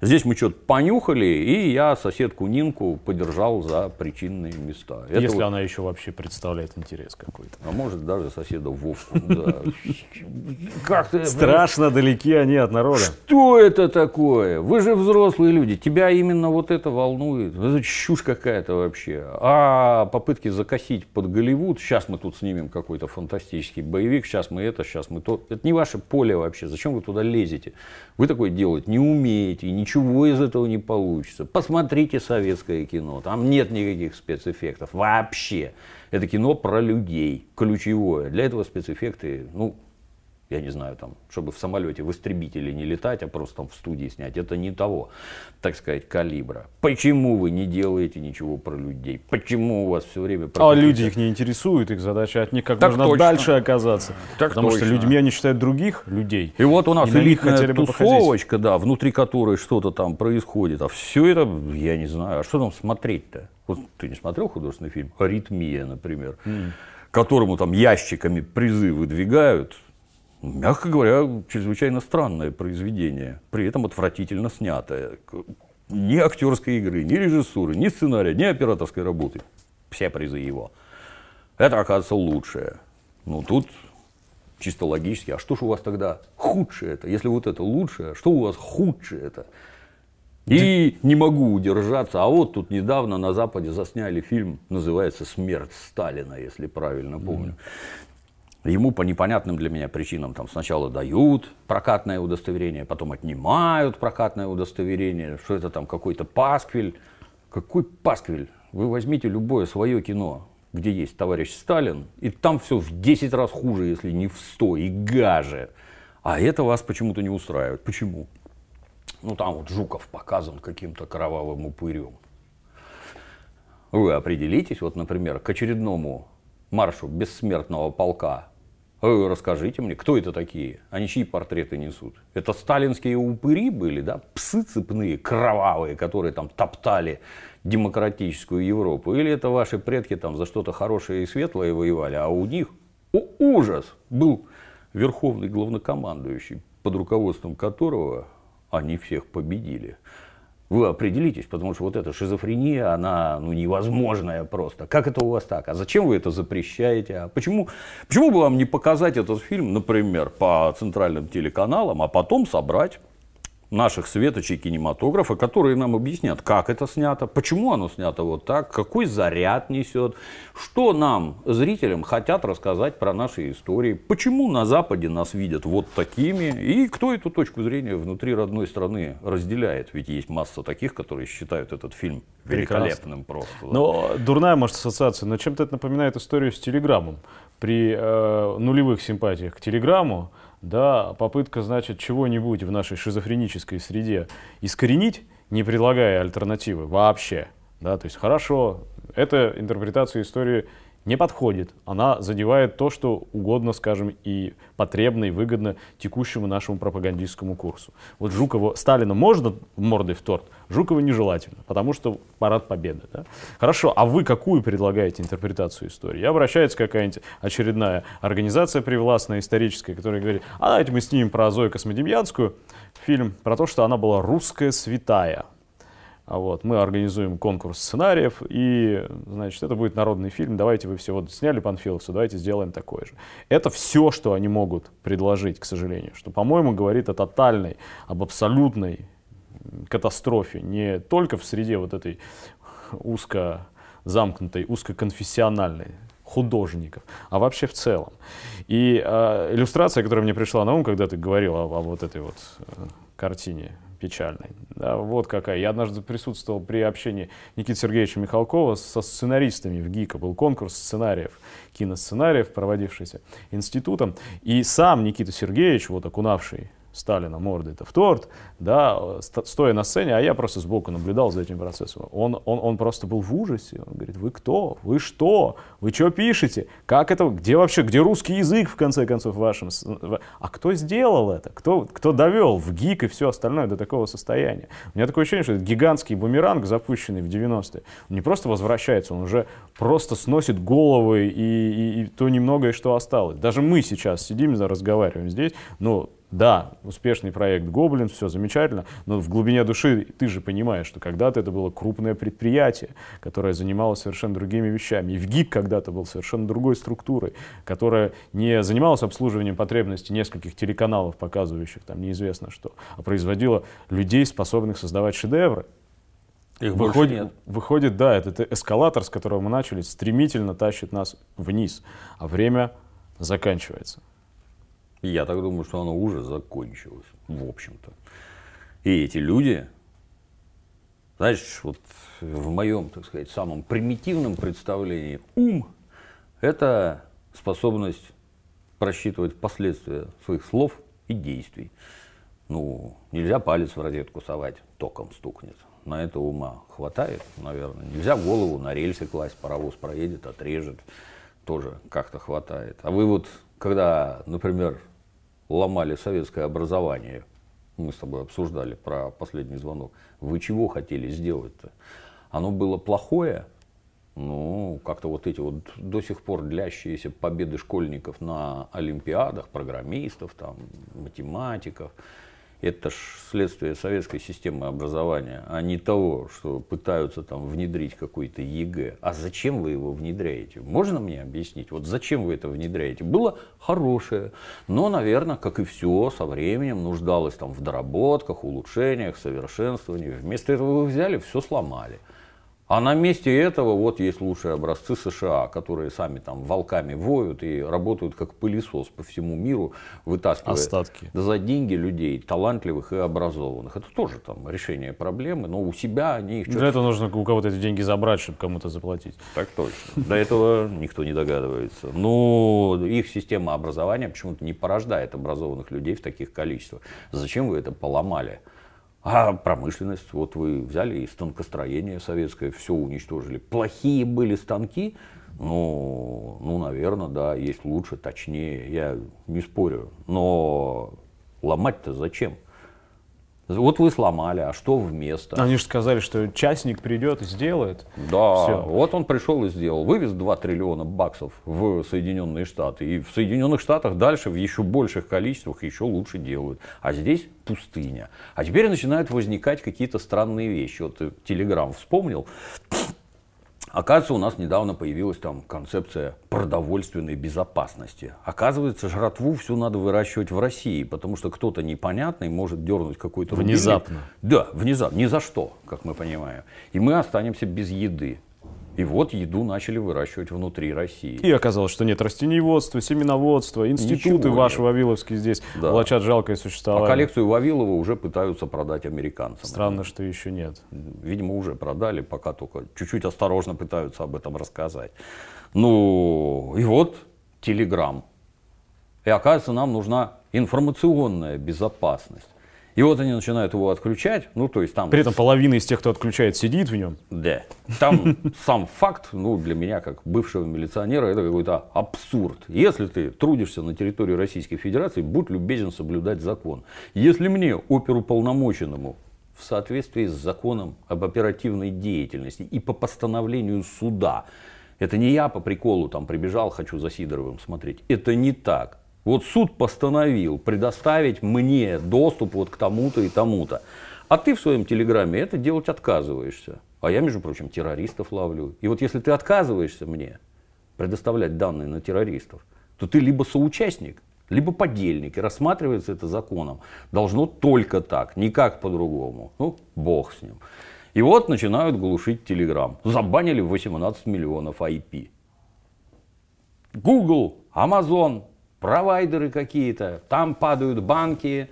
Здесь мы что-то понюхали, и я соседку Нинку подержал за причинные места. Это Если вот- она еще вообще представляет интерес какой-то. А может даже соседа Вовку. ты... Страшно далеки они от народа. Что это такое? Вы же взрослые люди, тебя именно вот это волнует. Это чушь какая-то вообще. А попытки закосить под Голливуд, сейчас мы тут снимем какой-то фантастический боевик, сейчас мы это, сейчас мы то. Это не ваше поле вообще. Зачем вы туда лезете? Вы такое делать не умеете, и ничего из этого не получится. Посмотрите советское кино, там нет никаких спецэффектов вообще. Это кино про людей, ключевое. Для этого спецэффекты, ну, я не знаю, там, чтобы в самолете в истребителе не летать, а просто там в студии снять, это не того, так сказать, калибра. Почему вы не делаете ничего про людей? Почему у вас все время про А люди их не интересуют, их задача от них как Так можно точно. дальше оказаться. Так Потому что точно. людьми они считают других людей. И вот у нас элитная походить. тусовочка, да, внутри которой что-то там происходит. А все это, я не знаю, а что там смотреть-то? Вот ты не смотрел художественный фильм «Аритмия», например, которому там ящиками призы выдвигают. Мягко говоря, чрезвычайно странное произведение, при этом отвратительно снятое. Ни актерской игры, ни режиссуры, ни сценария, ни операторской работы. Все призы его. Это, оказывается, лучшее. Ну, тут чисто логически, а что ж у вас тогда худшее это? Если вот это лучшее, что у вас худшее это? И не могу удержаться. А вот тут недавно на Западе засняли фильм, называется «Смерть Сталина», если правильно помню. Ему по непонятным для меня причинам там сначала дают прокатное удостоверение, потом отнимают прокатное удостоверение, что это там какой-то пасквиль. Какой пасквиль? Вы возьмите любое свое кино, где есть товарищ Сталин, и там все в 10 раз хуже, если не в 100, и гаже. А это вас почему-то не устраивает. Почему? Ну там вот Жуков показан каким-то кровавым упырем. Вы определитесь, вот, например, к очередному маршу бессмертного полка. Э, Расскажите мне, кто это такие? Они чьи портреты несут? Это сталинские упыри были, да? Псы цепные, кровавые, которые там топтали демократическую Европу? Или это ваши предки там за что-то хорошее и светлое воевали, а у них, о, ужас, был верховный главнокомандующий, под руководством которого они всех победили. Вы определитесь, потому что вот эта шизофрения, она ну, невозможная просто. Как это у вас так? А зачем вы это запрещаете? А почему, почему бы вам не показать этот фильм, например, по центральным телеканалам, а потом собрать наших светочей кинематографа, которые нам объяснят, как это снято, почему оно снято вот так, какой заряд несет, что нам, зрителям, хотят рассказать про наши истории, почему на Западе нас видят вот такими, и кто эту точку зрения внутри родной страны разделяет. Ведь есть масса таких, которые считают этот фильм Прекрасно. великолепным просто. да. Но дурная, может, ассоциация, но чем-то это напоминает историю с Телеграмом. при э, нулевых симпатиях к телеграмму, да, попытка, значит, чего-нибудь в нашей шизофренической среде искоренить, не предлагая альтернативы вообще, да, то есть хорошо, эта интерпретация истории не подходит. Она задевает то, что угодно, скажем, и потребно, и выгодно текущему нашему пропагандистскому курсу. Вот Жукова, Сталина можно мордой в торт, Жукова нежелательно, потому что парад победы. Да? Хорошо, а вы какую предлагаете интерпретацию истории? Я обращается какая-нибудь очередная организация привластная, историческая, которая говорит, а давайте мы снимем про Зою Космодемьянскую фильм про то, что она была русская святая. А вот, мы организуем конкурс сценариев, и, значит, это будет народный фильм. Давайте вы все вот сняли Панфиловса, давайте сделаем такое же. Это все, что они могут предложить, к сожалению. Что, по-моему, говорит о тотальной, об абсолютной катастрофе. Не только в среде вот этой узко замкнутой, узкоконфессиональной художников, а вообще в целом. И э, иллюстрация, которая мне пришла на ум, когда ты говорил о, о вот этой вот э, картине печальной. Да, вот какая. Я однажды присутствовал при общении Никиты Сергеевича Михалкова со сценаристами в ГИКа. Был конкурс сценариев, киносценариев, проводившийся институтом. И сам Никита Сергеевич, вот окунавший Сталина мордой-то в торт, да, стоя на сцене, а я просто сбоку наблюдал за этим процессом. Он, он, он просто был в ужасе. Он говорит, вы кто? Вы что? Вы что пишете? Как это? Где вообще, где русский язык, в конце концов, в вашем? А кто сделал это? Кто, кто довел в ГИК и все остальное до такого состояния? У меня такое ощущение, что этот гигантский бумеранг, запущенный в 90-е, он не просто возвращается, он уже просто сносит головы и, и, и то немногое, что осталось. Даже мы сейчас сидим, разговариваем здесь, но да, успешный проект Гоблин, все замечательно, но в глубине души ты же понимаешь, что когда-то это было крупное предприятие, которое занималось совершенно другими вещами. И в ГИК когда-то был совершенно другой структурой, которая не занималась обслуживанием потребностей нескольких телеканалов, показывающих там неизвестно что, а производила людей, способных создавать шедевры. Их выходит, нет. выходит, да, этот эскалатор, с которого мы начали, стремительно тащит нас вниз, а время заканчивается. Я так думаю, что оно уже закончилось, в общем-то. И эти люди, знаешь, вот в моем, так сказать, самом примитивном представлении, ум – это способность просчитывать последствия своих слов и действий. Ну, нельзя палец в розетку совать, током стукнет. На это ума хватает, наверное. Нельзя голову на рельсы класть, паровоз проедет, отрежет. Тоже как-то хватает. А вы вот, когда, например, ломали советское образование, мы с тобой обсуждали про последний звонок, вы чего хотели сделать-то? Оно было плохое, ну, как-то вот эти вот до сих пор длящиеся победы школьников на олимпиадах, программистов, там, математиков – это ж следствие советской системы образования, а не того, что пытаются там внедрить какой-то ЕГЭ. А зачем вы его внедряете? Можно мне объяснить? Вот зачем вы это внедряете? Было хорошее, но, наверное, как и все, со временем нуждалось там в доработках, улучшениях, совершенствовании. Вместо этого вы взяли, все сломали. А на месте этого вот есть лучшие образцы США, которые сами там волками воют и работают как пылесос по всему миру, вытаскивая Остатки. за деньги людей, талантливых и образованных. Это тоже там решение проблемы, но у себя они их... Для этого нужно у кого-то эти деньги забрать, чтобы кому-то заплатить. Так точно. До этого никто не догадывается. Но их система образования почему-то не порождает образованных людей в таких количествах. Зачем вы это поломали? А промышленность, вот вы взяли и станкостроение советское, все уничтожили. Плохие были станки, ну, ну, наверное, да, есть лучше, точнее, я не спорю. Но ломать-то зачем? Вот вы сломали, а что вместо? Они же сказали, что частник придет и сделает. Да, Всё. вот он пришел и сделал. Вывез 2 триллиона баксов в Соединенные Штаты. И в Соединенных Штатах дальше в еще больших количествах еще лучше делают. А здесь пустыня. А теперь начинают возникать какие-то странные вещи. Вот Телеграм вспомнил. Оказывается, у нас недавно появилась там концепция продовольственной безопасности. Оказывается, жратву всю надо выращивать в России, потому что кто-то непонятный может дернуть какой-то рубильник. Внезапно. Да, внезапно, ни за что, как мы понимаем. И мы останемся без еды. И вот еду начали выращивать внутри России. И оказалось, что нет растениеводства, семеноводства, институты Ничего ваши нет. Вавиловские здесь Да. влачат жалкое А существование. коллекцию Вавилова уже пытаются продать американцам. Странно, что еще нет. Видимо, уже продали, пока только чуть-чуть осторожно пытаются об этом рассказать. Ну, и вот Телеграм. И оказывается, нам нужна информационная безопасность. И вот они начинают его отключать, ну то есть там... При этом половина из тех, кто отключает, сидит в нем. Да. Там сам факт, ну для меня, как бывшего милиционера, это какой-то абсурд. Если ты трудишься на территории Российской Федерации, будь любезен соблюдать закон. Если мне, оперуполномоченному, в соответствии с законом об оперативной деятельности и по постановлению суда, это не я по приколу там прибежал, хочу за Сидоровым смотреть. Это не так. Вот суд постановил предоставить мне доступ вот к тому-то и тому-то. А ты в своем телеграме это делать отказываешься. А я, между прочим, террористов ловлю. И вот если ты отказываешься мне предоставлять данные на террористов, то ты либо соучастник, либо подельник. И рассматривается это законом. Должно только так, никак по-другому. Ну, бог с ним. И вот начинают глушить Телеграм. Забанили 18 миллионов IP. Google, Amazon, провайдеры какие-то, там падают банки,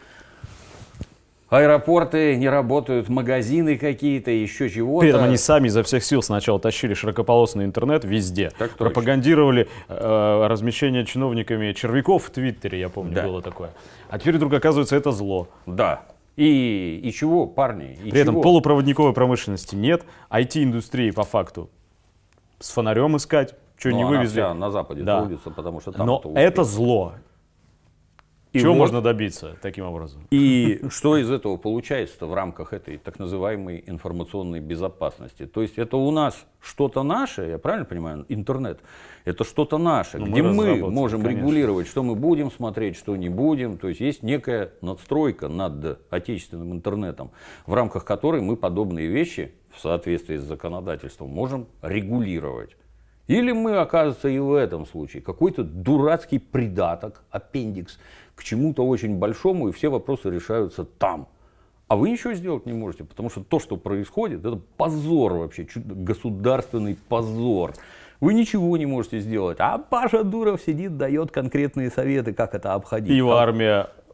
аэропорты не работают, магазины какие-то, еще чего-то. При этом они сами изо всех сил сначала тащили широкополосный интернет везде. Так точно. пропагандировали э, размещение чиновниками червяков в Твиттере, я помню, Да. было такое. А теперь вдруг оказывается это зло. Да. И, и чего, парни? И При этом чего? полупроводниковой промышленности нет, IT-индустрии по факту с фонарем искать, что Ну, не она вывезли. на Западе Да. трудится, потому что там Но это это зло. И Чего вот- можно добиться таким образом? И что из этого получается в рамках этой так называемой информационной безопасности? То есть это у нас что-то наше, я правильно понимаю, интернет, это что-то наше, Ну, мы где мы, разработали, можем конечно. регулировать, что мы будем смотреть, что не будем. То есть есть некая надстройка над отечественным интернетом, в рамках которой мы подобные вещи в соответствии с законодательством можем регулировать. Или мы, оказывается, и в этом случае какой-то дурацкий придаток, аппендикс к чему-то очень большому, и все вопросы решаются там. А вы ничего сделать не можете, потому что то, что происходит, это позор вообще, государственный позор. Вы ничего не можете сделать. А Паша Дуров сидит, дает конкретные советы, как это обходить. И его Как-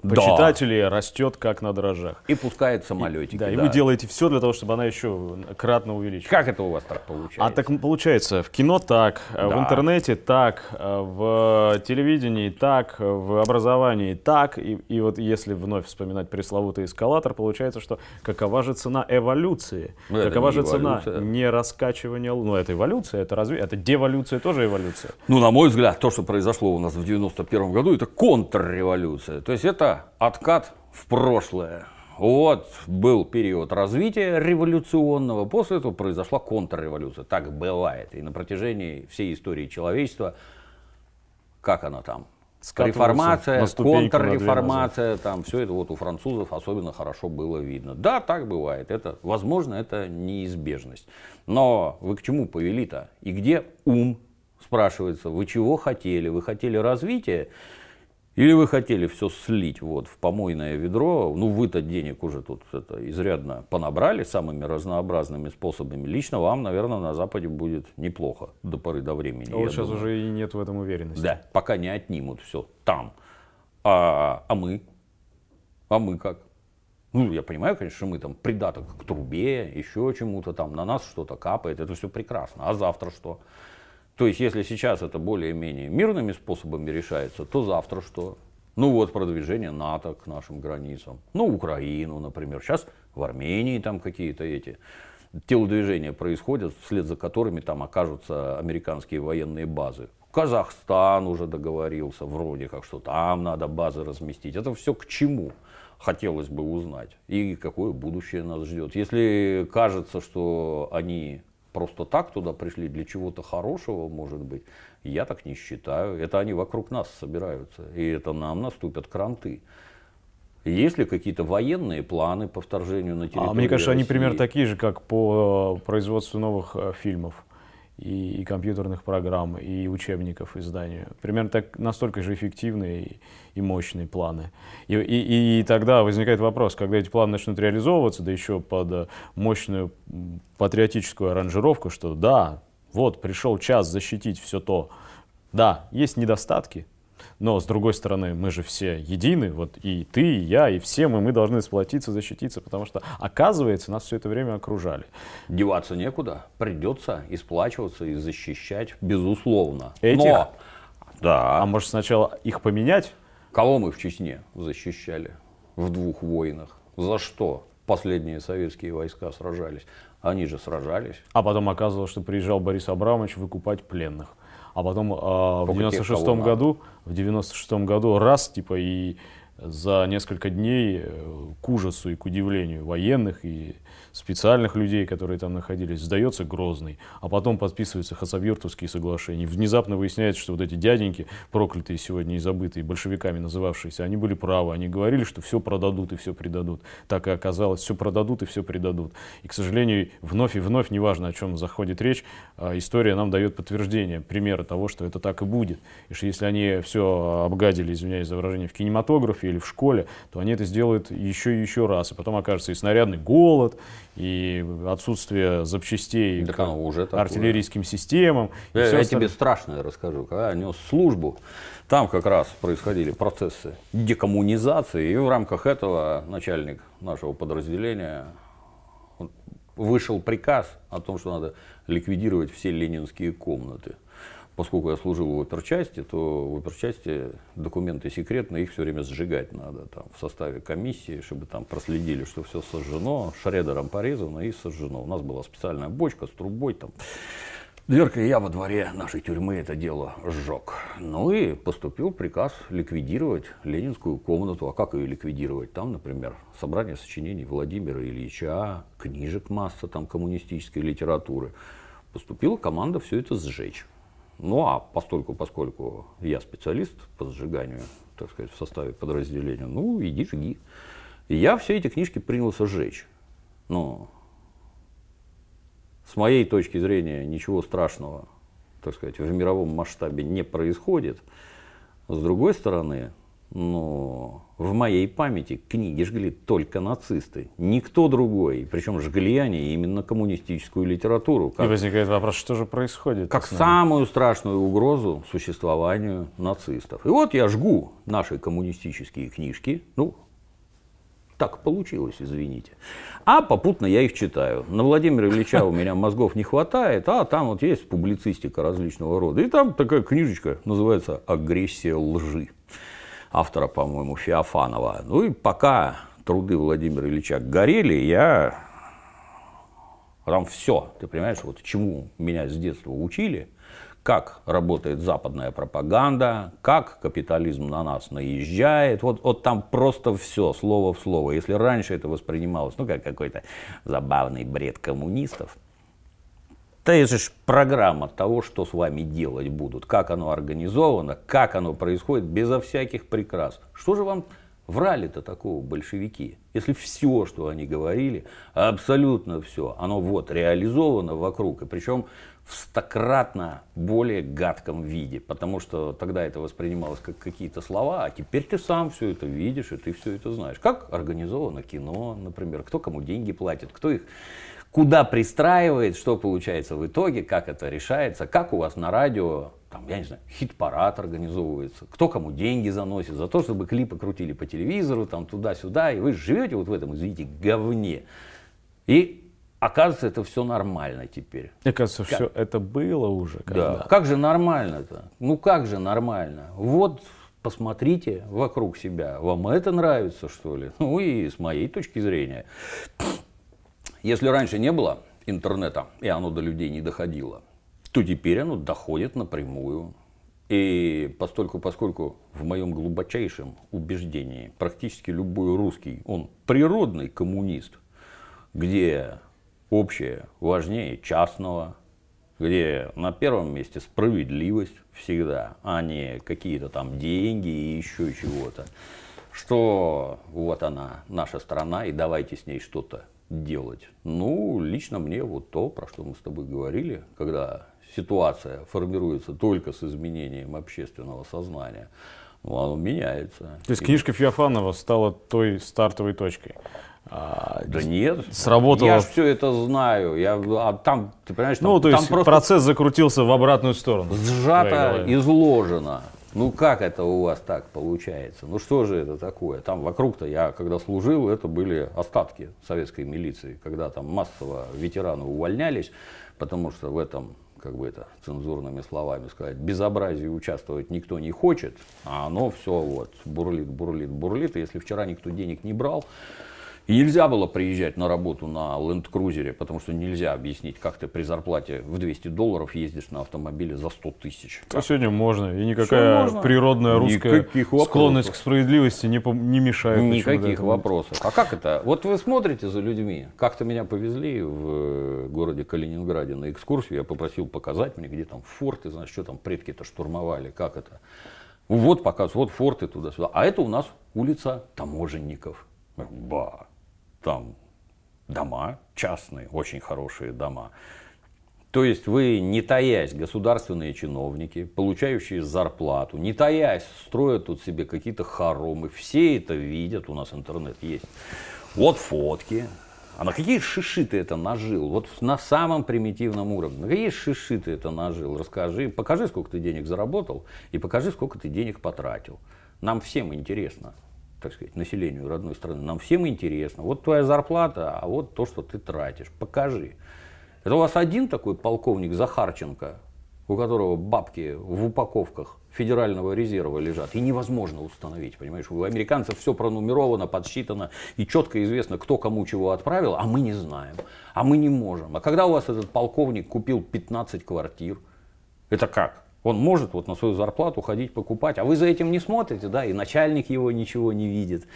армия Да. почитателей растет как на дрожжах. И пускает самолетики. Да, и да. вы делаете все для того, чтобы она еще кратно увеличилась. Как это у вас так получается? А так получается, в кино так, э, в Да. интернете так, э, в телевидении так, в образовании так. И, и вот если вновь вспоминать пресловутый эскалатор, получается, что какова же цена эволюции? Ну, какова же цена не раскачивания? Ну, это эволюция, это разве это деволюция тоже эволюция. Ну, на мой взгляд, то, что произошло у нас в 91 году, это контрреволюция. То есть это откат в прошлое. Вот был период развития революционного, после этого произошла контрреволюция. Так бывает. И на протяжении всей истории человечества, как она там? Реформация, контрреформация, там все это вот у французов особенно хорошо было видно. Да, так бывает. Это, возможно, это неизбежность. Но вы к чему повели-то? И где ум, спрашивается, вы чего хотели? Вы хотели развития? Или вы хотели все слить вот в помойное ведро? Ну, вы-то денег уже тут это, изрядно понабрали самыми разнообразными способами. Лично вам, наверное, на Западе будет неплохо до поры до времени. А вот сейчас думаю. уже и нет в этом уверенности. Да, пока не отнимут все там. А, а мы? А мы как? Ну, я понимаю, конечно, что мы там придаток к трубе, еще чему-то там, на нас что-то капает, это все прекрасно. А завтра что? То есть, если сейчас это более-менее мирными способами решается, то завтра что? Ну вот продвижение НАТО к нашим границам. Ну, Украину, например. Сейчас в Армении там какие-то эти телодвижения происходят, вслед за которыми там окажутся американские военные базы. Казахстан уже договорился, вроде как, что там надо базы разместить. Это все к чему? Хотелось бы узнать. И какое будущее нас ждет. Если кажется, что они просто так туда пришли для чего-то хорошего, может быть, я так не считаю. Это они вокруг нас собираются. И это нам наступят кранты. Есть ли какие-то военные планы по вторжению на территорию А мне кажется, они России? примерно такие же, как по э, производству новых э, фильмов и, и компьютерных программ, и учебников изданию. Примерно так, настолько же эффективные и, и мощные планы. И, и- и тогда возникает вопрос, когда эти планы начнут реализовываться, да еще под э, мощную патриотическую аранжировку, что да, вот пришел час защитить все то. Да, есть недостатки, но, с другой стороны, мы же все едины, вот и ты, и я, и все мы, мы должны сплотиться, защититься, потому что, оказывается, нас все это время окружали. Деваться некуда, придется и сплачиваться, и защищать, безусловно. Этих? Но Да. А может сначала их поменять? Кого мы в Чечне защищали в двух войнах? За что последние советские войска сражались? Они же сражались. А потом оказывалось, что приезжал Борис Абрамович выкупать пленных. А потом э, в Только тех, 96 кого надо. году, в 96 году раз, типа, и за несколько дней э, к ужасу и к удивлению военных и специальных людей, которые там находились, сдается Грозный, а потом подписываются Хасавюртовские соглашения. Внезапно выясняется, что вот эти дяденьки, проклятые сегодня и забытые, большевиками называвшиеся, они были правы. Они говорили, что все продадут и все предадут. Так и оказалось, все продадут и все предадут. И, к сожалению, вновь и вновь, неважно, о чем заходит речь, а, история нам дает подтверждение, примеры того, что это так и будет. И что если они все обгадили, извиняюсь за выражение, в кинематографе или в школе, то они это сделают еще и еще раз. И потом окажется и снарядный голод, и отсутствие запчастей Так к уже такое. артиллерийским системам. Я, я тебе страшное расскажу. Когда я нес службу, там как раз происходили процессы декоммунизации, и в рамках этого начальник нашего подразделения вышел приказ о том, что надо ликвидировать все ленинские комнаты. Поскольку я служил в оперчасти, то в оперчасти документы секретные, их все время сжигать надо там, в составе комиссии, чтобы там проследили, что все сожжено, шредером порезано и сожжено. У нас была специальная бочка с трубой там. Дверка я во дворе нашей тюрьмы это дело сжег. Ну и поступил приказ ликвидировать ленинскую комнату. А как ее ликвидировать? Там, например, собрание сочинений Владимира Ильича, книжек масса там коммунистической литературы. Поступила команда все это сжечь. Ну а постольку, поскольку я специалист по сжиганию, так сказать, в составе подразделения, ну иди жги. И я все эти книжки принялся сжечь. Ну, с моей точки зрения ничего страшного, так сказать, в мировом масштабе не происходит. С другой стороны, ну, в моей памяти книги жгли только нацисты, никто другой. Причем жгли они именно коммунистическую литературу. И Как, возникает вопрос, что же происходит? как самую страшную угрозу существованию нацистов. И вот я жгу наши коммунистические книжки, ну, так получилось, извините. А попутно я их читаю. На Владимира Ильича у меня мозгов не хватает, а там вот есть публицистика различного рода. И там такая книжечка называется «Агрессия лжи» автора, по-моему, Феофанова. Ну и пока труды Владимира Ильича горели, я там все, ты понимаешь, вот чему меня с детства учили, как работает западная пропаганда, как капитализм на нас наезжает. Вот, вот там просто все, слово в слово. Если раньше это воспринималось, ну, как какой-то забавный бред коммунистов, это же программа того, что с вами делать будут, как оно организовано, как оно происходит, безо всяких прикрас. Что же вам врали-то такого большевики? Если все, что они говорили, абсолютно все, оно вот реализовано вокруг, и причем в стократно более гадком виде, потому что тогда это воспринималось как какие-то слова, а теперь ты сам все это видишь, и ты все это знаешь. Как организовано кино, например, кто кому деньги платит, кто их куда пристраивает, что получается в итоге, как это решается, как у вас на радио, там, я не знаю, хит-парад организовывается, кто кому деньги заносит за то, чтобы клипы крутили по телевизору, там, туда-сюда, и вы живете вот в этом, извините, говне. И оказывается, это все нормально теперь. Мне кажется, все это было уже. Да. когда- Как же нормально-то? Ну как же нормально? Вот посмотрите вокруг себя. Вам это нравится, что ли? Ну и с моей точки зрения. Если раньше не было интернета, и оно до людей не доходило, то теперь оно доходит напрямую. И постольку, поскольку в моем глубочайшем убеждении практически любой русский, он природный коммунист, где общее важнее частного, где на первом месте справедливость всегда, а не какие-то там деньги и еще чего-то. Что вот она, наша страна, и давайте с ней что-то делать. Ну, лично мне вот то, про что мы с тобой говорили, когда ситуация формируется только с изменением общественного сознания, ну, оно меняется. То есть И- книжка Феофанова стала той стартовой точкой. А, Да нет. Сработало. Я же все это знаю. Я, а там, ты понимаешь, там, ну, то там есть просто процесс закрутился в обратную сторону. сжато, изложено. Ну как это у вас так получается? Ну что же это такое? Там вокруг-то я, когда служил, это были остатки советской милиции, когда там массово ветераны увольнялись, потому что в этом как бы это цензурными словами сказать, безобразие участвовать никто не хочет, а оно все вот бурлит, бурлит, бурлит. И если вчера никто денег не брал, и нельзя было приезжать на работу на ленд-крузере, потому что нельзя объяснить, как ты при зарплате в 200 долларов ездишь на автомобиле за 100 тысяч. А сегодня можно. И никакая можно. природная русская Никаких вопросов. склонность к справедливости не, пом- не мешает. Никаких вопросов. А как это? Вот вы смотрите за людьми. Как-то меня повезли в э, городе Калининграде на экскурсию. Я попросил показать мне, где там форты, знаешь, что там предки-то штурмовали, как это. Вот показ, вот форты туда-сюда. А это у нас улица таможенников. Ба, там дома частные, очень хорошие дома. То есть вы, не таясь, государственные чиновники, получающие зарплату, не таясь, строят тут себе какие-то хоромы. Все это видят, у нас интернет есть. Вот фотки. А на какие шиши ты это нажил? Вот на самом примитивном уровне. На какие шиши ты это нажил? Расскажи, покажи, сколько ты денег заработал, и покажи, сколько ты денег потратил. Нам всем интересно так сказать, населению родной страны. Нам всем интересно. Вот твоя зарплата, а вот то, что ты тратишь. Покажи. Это у вас один такой полковник Захарченко, у которого бабки в упаковках Федерального резерва лежат, и невозможно установить, понимаешь? У американцев все пронумеровано, подсчитано, и четко известно, кто кому чего отправил, а мы не знаем, а мы не можем. А когда у вас этот полковник купил 15 квартир, это как? Он может вот на свою зарплату ходить покупать, а вы за этим не смотрите, да, и начальник его ничего не видит.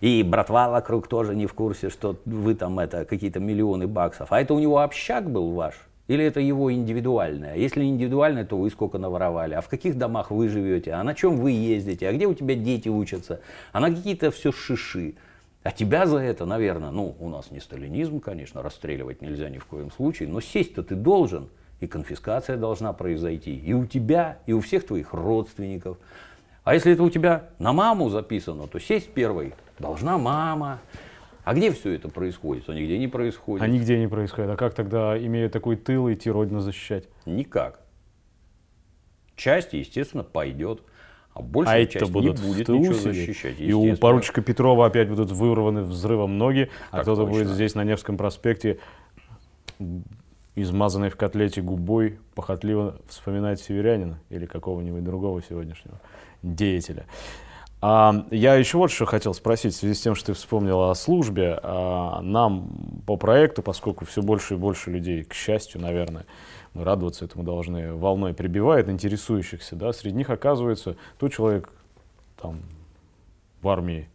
И братва вокруг тоже не в курсе, что вы там это какие-то миллионы баксов. А это у него общак был ваш? Или это его индивидуальное? Если индивидуальное, то вы сколько наворовали? А в каких домах вы живете? А на чем вы ездите? А где у тебя дети учатся? А на какие-то все шиши? А тебя за это, наверное, ну, у нас не сталинизм, конечно, расстреливать нельзя ни в коем случае, но сесть-то ты должен – и конфискация должна произойти и у тебя, и у всех твоих родственников. А если это у тебя на маму записано, то сесть первой должна мама. А где все это происходит? А нигде не происходит. А нигде не происходит. А как тогда, имея такой тыл, идти родину защищать? Никак. Часть, естественно, пойдет. А а большая это часть будут не будет ничего сидеть. защищать. И у поручика Петрова опять будут вырваны взрывом ноги, а кто-то будет здесь на Невском проспекте измазанной в котлете губой похотливо вспоминать северянина или какого-нибудь другого сегодняшнего деятеля. А, я еще вот что хотел спросить в связи с тем, что ты вспомнил о службе. А, нам по проекту, поскольку все больше и больше людей, к счастью, наверное, мы радоваться этому должны, волной прибивает интересующихся, да, среди них оказывается тот человек там в армии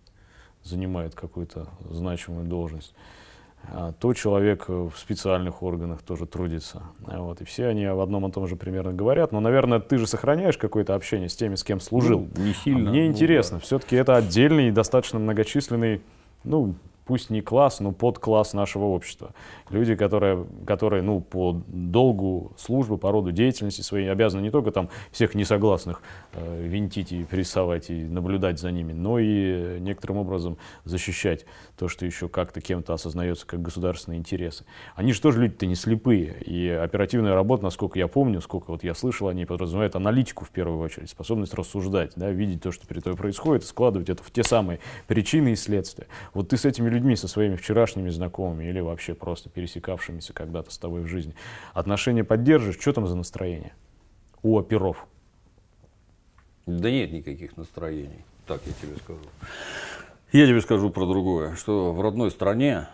занимает какую-то значимую должность, то человек э, в специальных органах тоже трудится. А Вот. И все они в одном и том же примерно говорят. Но, наверное, ты же сохраняешь какое-то общение с теми, с кем служил. Ну, не А сильно. мне ну, интересно, все-таки это отдельный и достаточно многочисленный, ну, пусть не класс, но подкласс нашего общества. Люди, которые, которые ну, по долгу службы, по роду деятельности своей обязаны не только там всех несогласных э, винтить и прессовать и наблюдать за ними, но и некоторым образом защищать то, что еще как-то кем-то осознается как государственные интересы. Они же тоже люди-то не слепые. И оперативная работа, насколько я помню, сколько вот я слышал о ней, подразумевает аналитику в первую очередь, способность рассуждать, да, видеть то, что перед тобой происходит, складывать это в те самые причины и следствия. Вот ты с этими людьми, со своими вчерашними знакомыми или вообще просто пересекавшимися когда-то с тобой в жизни, отношения поддерживаешь, что там за настроение у оперов? Да нет никаких настроений, так я тебе скажу. Я тебе скажу про другое, что в родной стране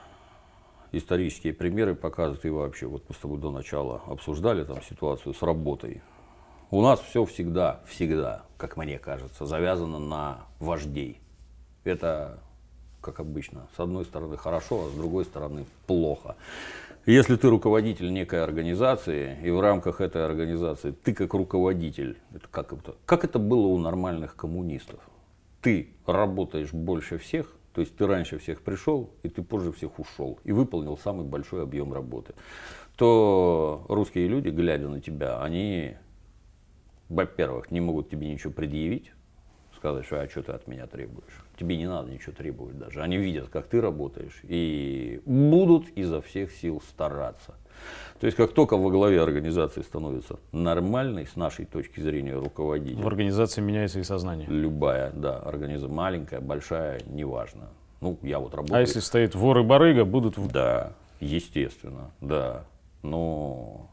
исторические примеры показывают и вообще, вот мы с тобой до начала обсуждали там ситуацию с работой. У нас все всегда, всегда, как мне кажется, завязано на вождей. Это, как обычно, с одной стороны хорошо, а с другой стороны плохо. Если ты руководитель некой организации, и в рамках этой организации ты как руководитель, это как, это, как это было у нормальных коммунистов, ты работаешь больше всех, то есть ты раньше всех пришел, и ты позже всех ушел, и выполнил самый большой объем работы, то русские люди, глядя на тебя, они, во-первых, не могут тебе ничего предъявить, сказать, что а что ты от меня требуешь. Тебе не надо ничего требовать даже. Они видят, как ты работаешь, и будут изо всех сил стараться. То есть, как только во главе организации становится нормальный, с нашей точки зрения, руководитель, В организации меняется и сознание. любая, да, организация маленькая, большая, неважно. Ну, я вот работаю. А если стоит вор и барыга, будут Да, естественно, да. Но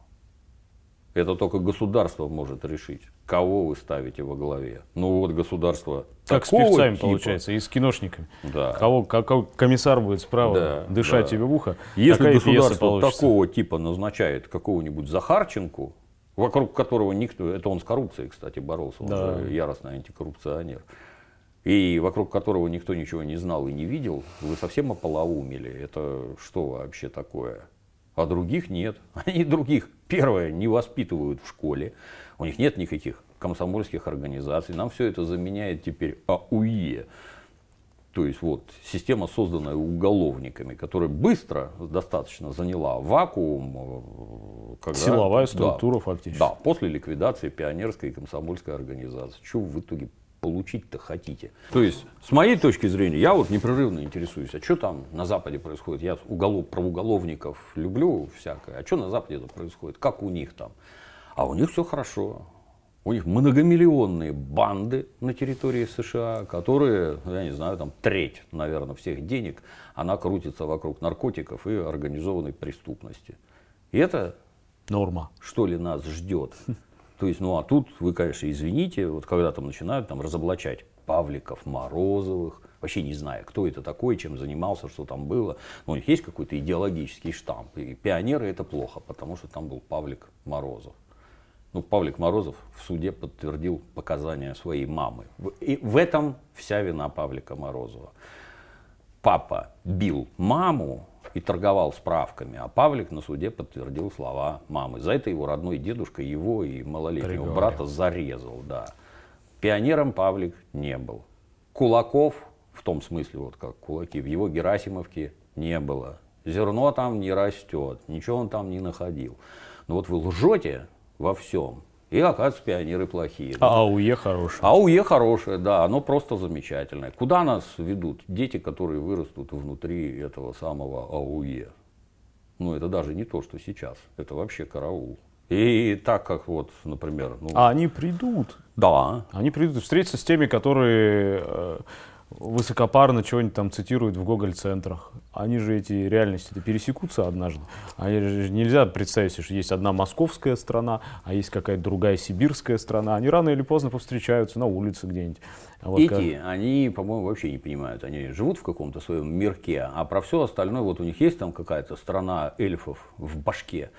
Это только государство может решить, кого вы ставите во главе. Ну вот государство Как с певцами типа, получается, и с киношниками. Да. Кого, какой комиссар будет справа Да, дышать да. тебе в ухо, Если государство такого типа назначает какого-нибудь Захарченку, вокруг которого никто, это он с коррупцией, кстати, боролся, он Да. же яростный антикоррупционер, и вокруг которого никто ничего не знал и не видел, вы совсем ополоумели. Это что вообще такое? А других нет. Они других, первое, не воспитывают в школе. У них нет никаких комсомольских организаций. Нам все это заменяет теперь АУЕ. То есть вот система, созданная уголовниками, которая быстро достаточно заняла вакуум. э, когда- Силовая Да. структура фактически. Да, после ликвидации пионерской и комсомольской организации. Что в итоге получить-то хотите? То есть, с моей точки зрения, я вот непрерывно интересуюсь, а что там на Западе происходит? Я уголов, про уголовников люблю всякое. А что на Западе это происходит? Как у них там? А у них все хорошо. У них многомиллионные банды на территории США, которые, ну, я не знаю, там треть, наверное, всех денег, она крутится вокруг наркотиков и организованной преступности. И это Норма. что ли нас ждет. То есть, ну а тут вы, конечно, извините, вот когда там начинают там разоблачать Павликов, Морозовых, вообще не зная, кто это такой, чем занимался, что там было. Но у них есть какой-то идеологический штамп. И пионеры это плохо, потому что там был Павлик Морозов. Ну, Павлик Морозов в суде подтвердил показания своей мамы. И в этом вся вина Павлика Морозова папа бил маму и торговал справками, а Павлик на суде подтвердил слова мамы. За это его родной дедушка его и малолетнего Приговорил. брата зарезал, да. Пионером Павлик не был. Кулаков, в том смысле, вот как кулаки, в его Герасимовке не было. Зерно там не растет, ничего он там не находил. Но вот вы лжете во всем, и оказывается, пионеры плохие. А АУЕ хороший. АУЕ хорошее, да, оно просто замечательное. Куда нас ведут дети, которые вырастут внутри этого самого АУЕ? Ну, это даже не то, что сейчас. Это вообще караул. И так как вот, например, ну, А они придут. да, Они придут и встретятся с теми, которые э, высокопарно чего-нибудь там цитируют в Гоголь-центрах. Они же эти реальности-то пересекутся однажды. Они же нельзя представить что есть одна московская страна, а есть какая-то другая сибирская страна. Они рано или поздно повстречаются на улице где-нибудь. А вот эти, они, по-моему, вообще не понимают. Они живут в каком-то своем мирке, а про все остальное, вот у них есть там какая-то страна эльфов в башке,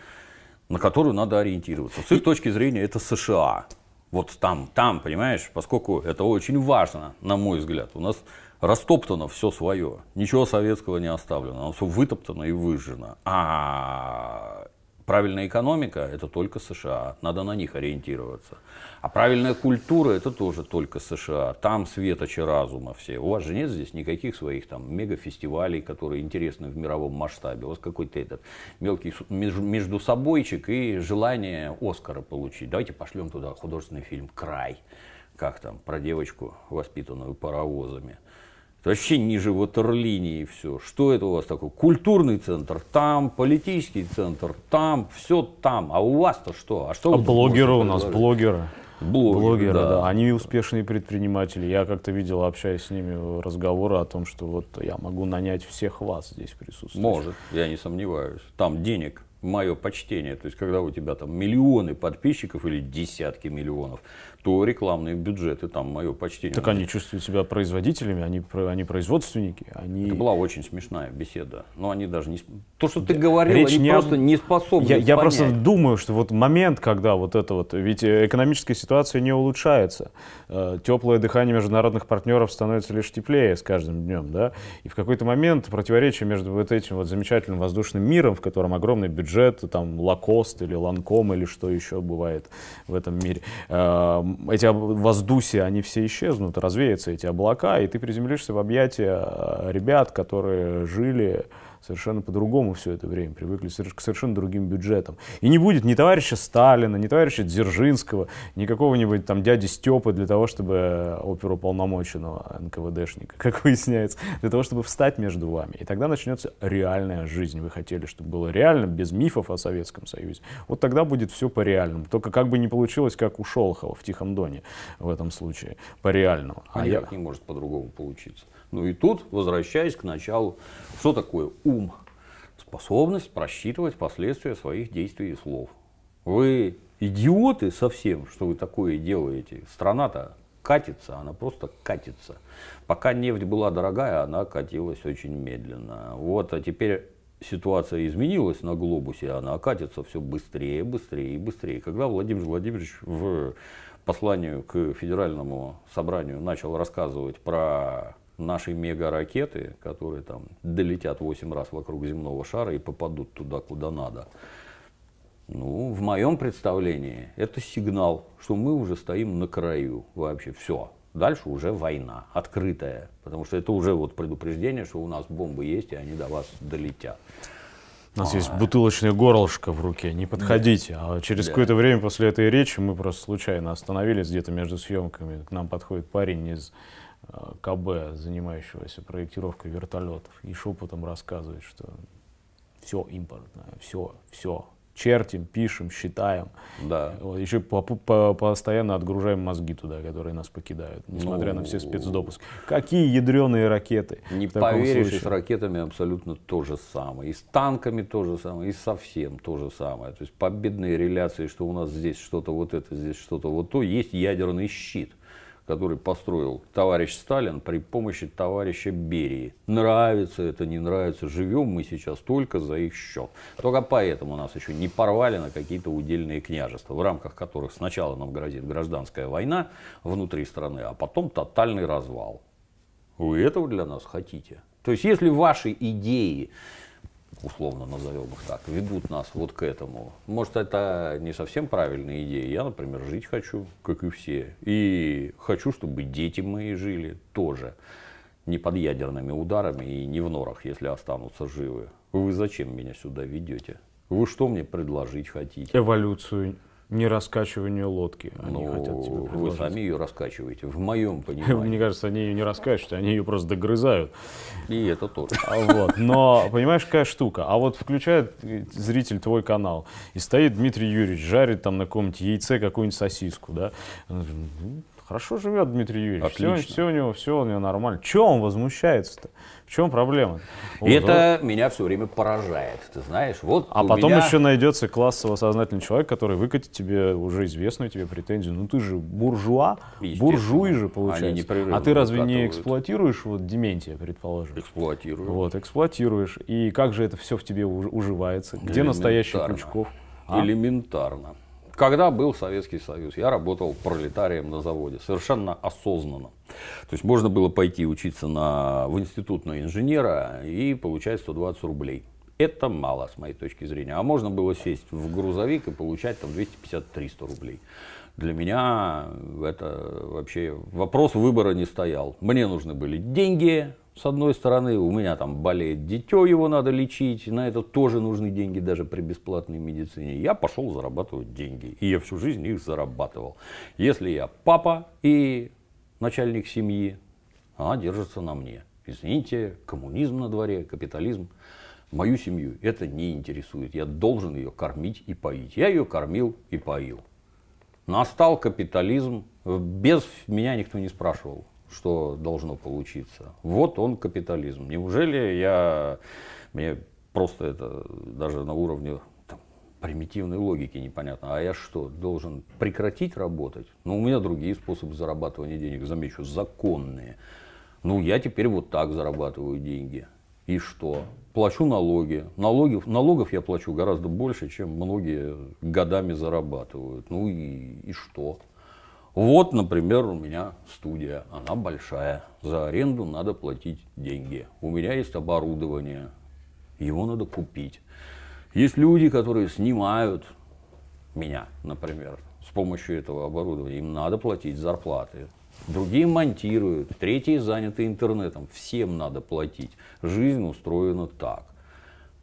на которую надо ориентироваться. С их точки зрения это США. Вот там, там, понимаешь, поскольку это очень важно, на мой взгляд. У нас растоптано все свое, ничего советского не оставлено, оно все вытоптано и выжжено. А правильная экономика – это только США, надо на них ориентироваться. А правильная культура – это тоже только США. Там светочи разума все. У вас же нет здесь никаких своих там мегафестивалей, которые интересны в мировом масштабе. У вас какой-то этот мелкий между собойчик и желание Оскара получить. Давайте пошлем туда художественный фильм «Край». Как там, про девочку, воспитанную паровозами. Это вообще ниже ватерлинии все. Что это у вас такое? Культурный центр там, политический центр там, все там. А у вас-то что? А что А блогеры у нас, блогеры. Блогеры, Блогеры, да. да. Они успешные предприниматели. Я как-то видел, общаясь с ними, разговоры о том, что вот я могу нанять всех вас здесь присутствующих. Может, я не сомневаюсь. Там денег, мое почтение. То есть, когда у тебя там миллионы подписчиков или десятки миллионов, то рекламные бюджеты, там мое почтение. Так они чувствуют себя производителями, они, они производственники. Они... Это была очень смешная беседа. Но они даже не... То, что ты говорил, Речь они не об- просто не способны Я, я понять. просто думаю, что вот момент, когда вот это вот, ведь э, экономическая ситуация не улучшается, Э, теплое дыхание международных партнеров становится лишь теплее с каждым днем, да, и в какой-то момент противоречие между вот этим вот замечательным воздушным миром, в котором огромный бюджет, там Лакост или Ланком или что еще бывает в этом мире, э, эти воздусия, они все исчезнут, развеются эти облака, и ты приземлишься в объятия э, ребят, которые жили совершенно по-другому все это время, привыкли к совершенно другим бюджетам. И не будет ни товарища Сталина, ни товарища Дзержинского, ни какого-нибудь там дяди Степы для того, чтобы оперуполномоченного НКВДшника, как выясняется, для того, чтобы встать между вами. И тогда начнется реальная жизнь. Вы хотели, чтобы было реально, без мифов о Советском Союзе. Вот тогда будет все по-реальному. Только как бы не получилось, как у Шолохова в Тихом Доне в этом случае, по-реальному. А А я, не может по-другому получиться. Ну и тут, возвращаясь к началу, что такое ум? Способность просчитывать последствия своих действий и слов. Вы идиоты совсем, что вы такое делаете. Страна-то катится, она просто катится. Пока нефть была дорогая, она катилась очень медленно. Вот, а теперь ситуация изменилась на глобусе, она катится все быстрее, быстрее и быстрее. Когда Владимир Владимирович в посланию к федеральному собранию начал рассказывать про наши мега-ракеты, которые там долетят 8 раз вокруг земного шара и попадут туда, куда надо. Ну, в моем представлении это сигнал, что мы уже стоим на краю вообще. Все. Дальше уже война, открытая. Потому что это уже вот предупреждение, что у нас бомбы есть, и они до вас долетят. У нас а, есть бутылочное горлышко в руке, не подходите. Да. А через да. какое-то время после этой речи мы просто случайно остановились где-то между съемками. К нам подходит парень из э, КБ, занимающегося проектировкой вертолетов, и шепотом рассказывает, что все импортное, все, все, чертим, пишем, считаем. Да. Вот, еще по, по, постоянно отгружаем мозги туда, которые нас покидают, несмотря ну, на все ну, спецдопуски. Какие ядреные ракеты? Не поверишь, случае? и с ракетами абсолютно то же самое. И с танками то же самое, и совсем то же самое. То есть победные реляции, что у нас здесь что-то вот это, здесь что-то вот то, есть ядерный щит который построил товарищ Сталин при помощи товарища Берии. Нравится это, не нравится, живем мы сейчас только за их счет. Только поэтому нас еще не порвали на какие-то удельные княжества, в рамках которых сначала нам грозит гражданская война внутри страны, а потом тотальный развал. Вы этого для нас хотите? То есть, если ваши идеи условно назовем их так, ведут нас вот к этому. Может, это не совсем правильная идея. Я, например, жить хочу, как и все. И хочу, чтобы дети мои жили тоже. Не под ядерными ударами и не в норах, если останутся живы. Вы зачем меня сюда ведете? Вы что мне предложить хотите? Эволюцию не раскачиванию лодки. Они ну, хотят тебе Вы сами ее раскачиваете, в моем понимании. Мне кажется, они ее не раскачивают, они ее просто догрызают. И это тоже. А вот. Но, понимаешь, какая штука? А вот включает зритель твой канал, и стоит Дмитрий Юрьевич, жарит там на каком-нибудь яйце какую-нибудь сосиску, да? Хорошо живет Дмитрий Юрьевич. Все, все у него, все у него нормально. Чего он возмущается-то? В чем проблема? Вот, это вот. меня все время поражает. Ты знаешь, вот. А потом меня... еще найдется классово сознательный человек, который выкатит тебе уже известную тебе претензию. Ну ты же буржуа, буржуй же получается. А ты разве не эксплуатируешь вот Дементия, предположим? Эксплуатирую. Вот, эксплуатируешь. И как же это все в тебе уживается? Где настоящий Крючков? А? Элементарно. Когда был Советский Союз, я работал пролетарием на заводе, совершенно осознанно. То есть можно было пойти учиться на, в институт на инженера и получать 120 рублей. Это мало, с моей точки зрения. А можно было сесть в грузовик и получать там 250-300 рублей. Для меня это вообще вопрос выбора не стоял. Мне нужны были деньги, с одной стороны, у меня там болеет дитё, его надо лечить, на это тоже нужны деньги даже при бесплатной медицине. Я пошел зарабатывать деньги, и я всю жизнь их зарабатывал. Если я папа и начальник семьи, она держится на мне. Извините, коммунизм на дворе, капитализм. Мою семью это не интересует. Я должен ее кормить и поить. Я ее кормил и поил. Настал капитализм. Без меня никто не спрашивал что должно получиться. Вот он капитализм. Неужели я, мне просто это даже на уровне там, примитивной логики непонятно. А я что, должен прекратить работать? Ну, у меня другие способы зарабатывания денег, замечу, законные. Ну, я теперь вот так зарабатываю деньги. И что? Плачу налоги. налоги. Налогов я плачу гораздо больше, чем многие годами зарабатывают. Ну и, и что? Вот, например, у меня студия, она большая, за аренду надо платить деньги. У меня есть оборудование, его надо купить. Есть люди, которые снимают меня, например, с помощью этого оборудования, им надо платить зарплаты. Другие монтируют, третьи заняты интернетом, всем надо платить. Жизнь устроена так.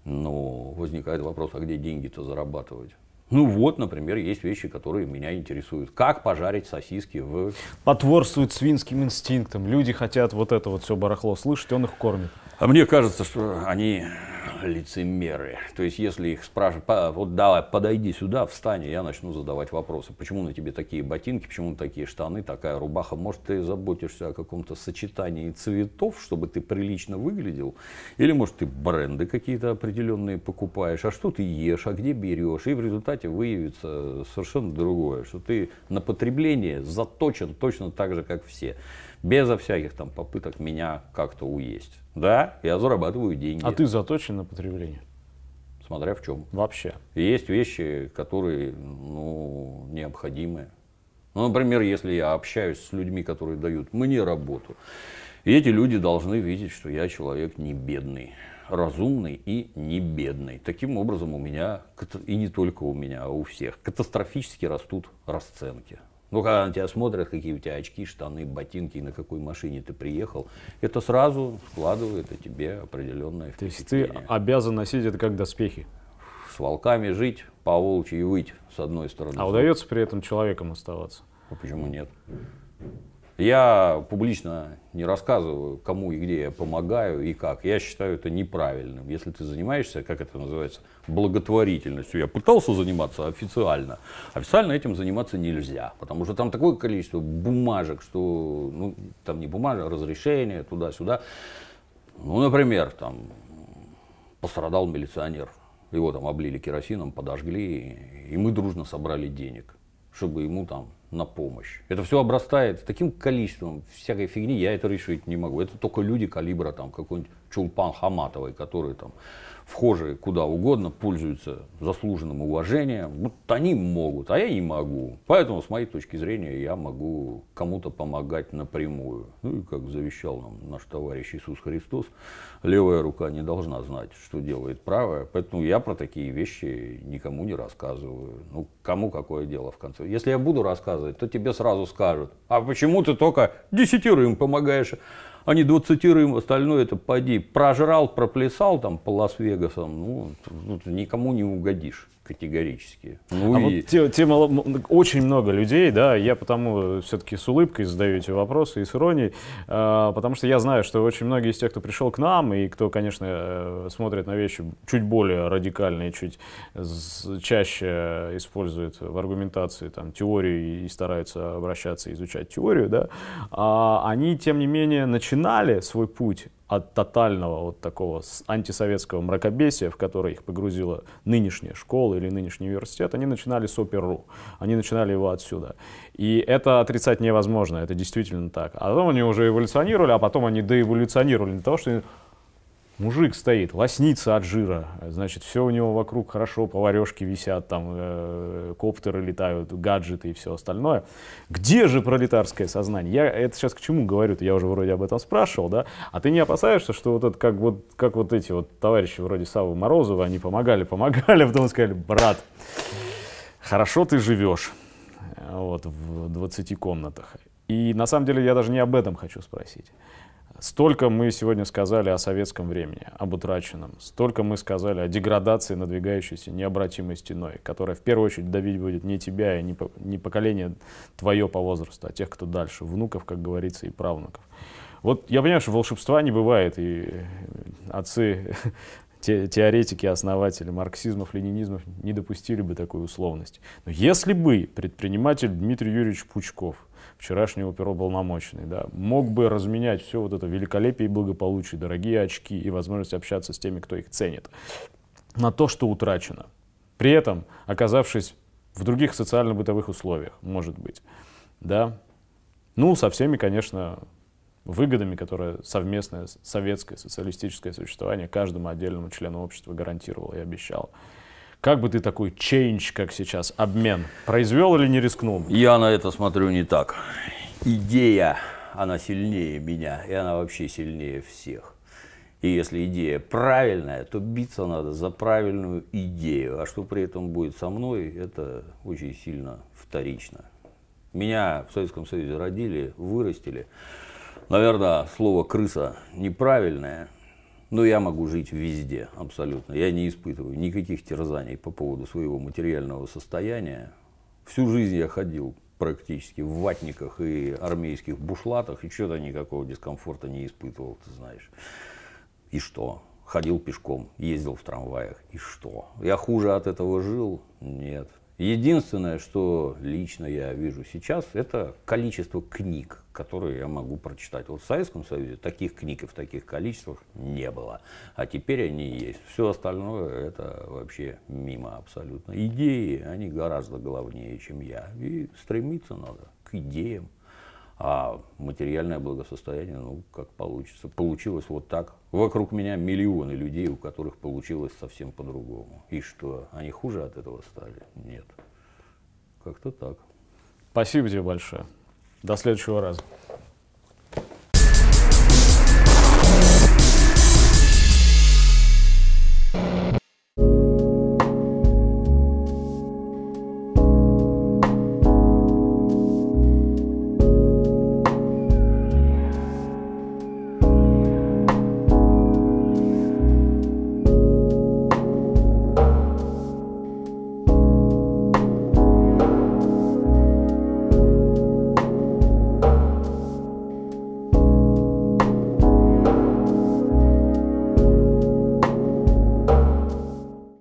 Но возникает вопрос, а где деньги-то зарабатывать? Ну вот, например, есть вещи, которые меня интересуют. Как пожарить сосиски в... Потворствует свинским инстинктам. Люди хотят вот это вот все барахло слышать, он их кормит. А мне кажется, что они лицемеры. То есть, если их спрашивают, вот давай, подойди сюда, встань, я начну задавать вопросы. Почему на тебе такие ботинки, почему такие штаны, такая рубаха? Может, ты заботишься о каком-то сочетании цветов, чтобы ты прилично выглядел? Или, может, ты бренды какие-то определенные покупаешь? А что ты ешь, а где берешь? И в результате выявится совершенно другое, что ты на потребление заточен точно так же, как все безо всяких там попыток меня как-то уесть. Да, я зарабатываю деньги. А ты заточен на потребление? Смотря в чем. Вообще. Есть вещи, которые ну, необходимы. Ну, например, если я общаюсь с людьми, которые дают мне работу, и эти люди должны видеть, что я человек не бедный, разумный и не бедный. Таким образом у меня, и не только у меня, а у всех, катастрофически растут расценки. Ну, когда на тебя смотрят, какие у тебя очки, штаны, ботинки, на какой машине ты приехал, это сразу складывает о тебе определенное То есть ты обязан носить это как доспехи? С волками жить, по волчьи выть, с одной стороны. А удается при этом человеком оставаться? А почему нет? Я публично не рассказываю, кому и где я помогаю и как. Я считаю это неправильным. Если ты занимаешься, как это называется, благотворительностью. Я пытался заниматься официально. Официально этим заниматься нельзя, потому что там такое количество бумажек, что, ну, там не бумажек, а разрешения туда-сюда. Ну, например, там пострадал милиционер. Его там облили керосином, подожгли, и мы дружно собрали денег, чтобы ему там на помощь. Это все обрастает таким количеством всякой фигни, я это решить не могу. Это только люди калибра там какой-нибудь Чулпан Хаматовой, которые там вхожие куда угодно, пользуются заслуженным уважением. Вот они могут, а я не могу. Поэтому, с моей точки зрения, я могу кому-то помогать напрямую. Ну и как завещал нам наш товарищ Иисус Христос, левая рука не должна знать, что делает правая. Поэтому я про такие вещи никому не рассказываю. Ну, кому какое дело в конце. Если я буду рассказывать, то тебе сразу скажут, а почему ты только десятерым помогаешь? А не двадцатерым, остальное это поди, прожрал, проплясал там по Лас-Вегасам, ну, никому не угодишь категорически. Ну а и... вот те, те мало, очень много людей, да, я потому все-таки с улыбкой задаю эти вопросы и с иронией, э, потому что я знаю, что очень многие из тех, кто пришел к нам и кто, конечно, э, смотрит на вещи чуть более радикально и чуть чаще использует в аргументации там, теорию и стараются обращаться и изучать теорию, да, э, они, тем не менее, начинали свой путь от тотального вот такого антисоветского мракобесия, в которое их погрузила нынешняя школа или нынешний университет, они начинали с ОПЕРУ, они начинали его отсюда. И это отрицать невозможно, это действительно так. А потом они уже эволюционировали, а потом они доэволюционировали для того, что Мужик стоит, лоснится от жира, значит, все у него вокруг хорошо, поварешки висят, там э, коптеры летают, гаджеты и все остальное. Где же пролетарское сознание? Я это сейчас к чему говорю? -то? Я уже вроде об этом спрашивал, да? А ты не опасаешься, что вот это как вот, как вот эти вот товарищи вроде Савы Морозова, они помогали, помогали, а потом сказали, брат, хорошо ты живешь вот, в 20 комнатах. И на самом деле я даже не об этом хочу спросить. Столько мы сегодня сказали о советском времени, об утраченном. Столько мы сказали о деградации, надвигающейся необратимой стеной, которая в первую очередь давить будет не тебя и не, поколение твое по возрасту, а тех, кто дальше, внуков, как говорится, и правнуков. Вот я понимаю, что волшебства не бывает, и отцы, те, теоретики, основатели марксизмов, ленинизмов не допустили бы такой условности. Но если бы предприниматель Дмитрий Юрьевич Пучков вчерашнего оперуполномоченный, да, мог бы разменять все вот это великолепие и благополучие, дорогие очки и возможность общаться с теми, кто их ценит, на то, что утрачено. При этом, оказавшись в других социально-бытовых условиях, может быть, да, ну, со всеми, конечно, выгодами, которые совместное советское социалистическое существование каждому отдельному члену общества гарантировало и обещало. Как бы ты такой change, как сейчас, обмен, произвел или не рискнул? Я на это смотрю не так. Идея, она сильнее меня, и она вообще сильнее всех. И если идея правильная, то биться надо за правильную идею. А что при этом будет со мной, это очень сильно вторично. Меня в Советском Союзе родили, вырастили. Наверное, слово крыса неправильное, но я могу жить везде, абсолютно. Я не испытываю никаких терзаний по поводу своего материального состояния. Всю жизнь я ходил практически в ватниках и армейских бушлатах, и что-то никакого дискомфорта не испытывал, ты знаешь. И что? ходил пешком, ездил в трамваях. И что? Я хуже от этого жил? Нет. Единственное, что лично я вижу сейчас, это количество книг, которые я могу прочитать. Вот в Советском Союзе таких книг и в таких количествах не было. А теперь они есть. Все остальное это вообще мимо абсолютно. Идеи, они гораздо главнее, чем я. И стремиться надо к идеям. А материальное благосостояние, ну, как получится. Получилось вот так. Вокруг меня миллионы людей, у которых получилось совсем по-другому. И что, они хуже от этого стали? Нет. Как-то так. Спасибо тебе большое. До следующего раза.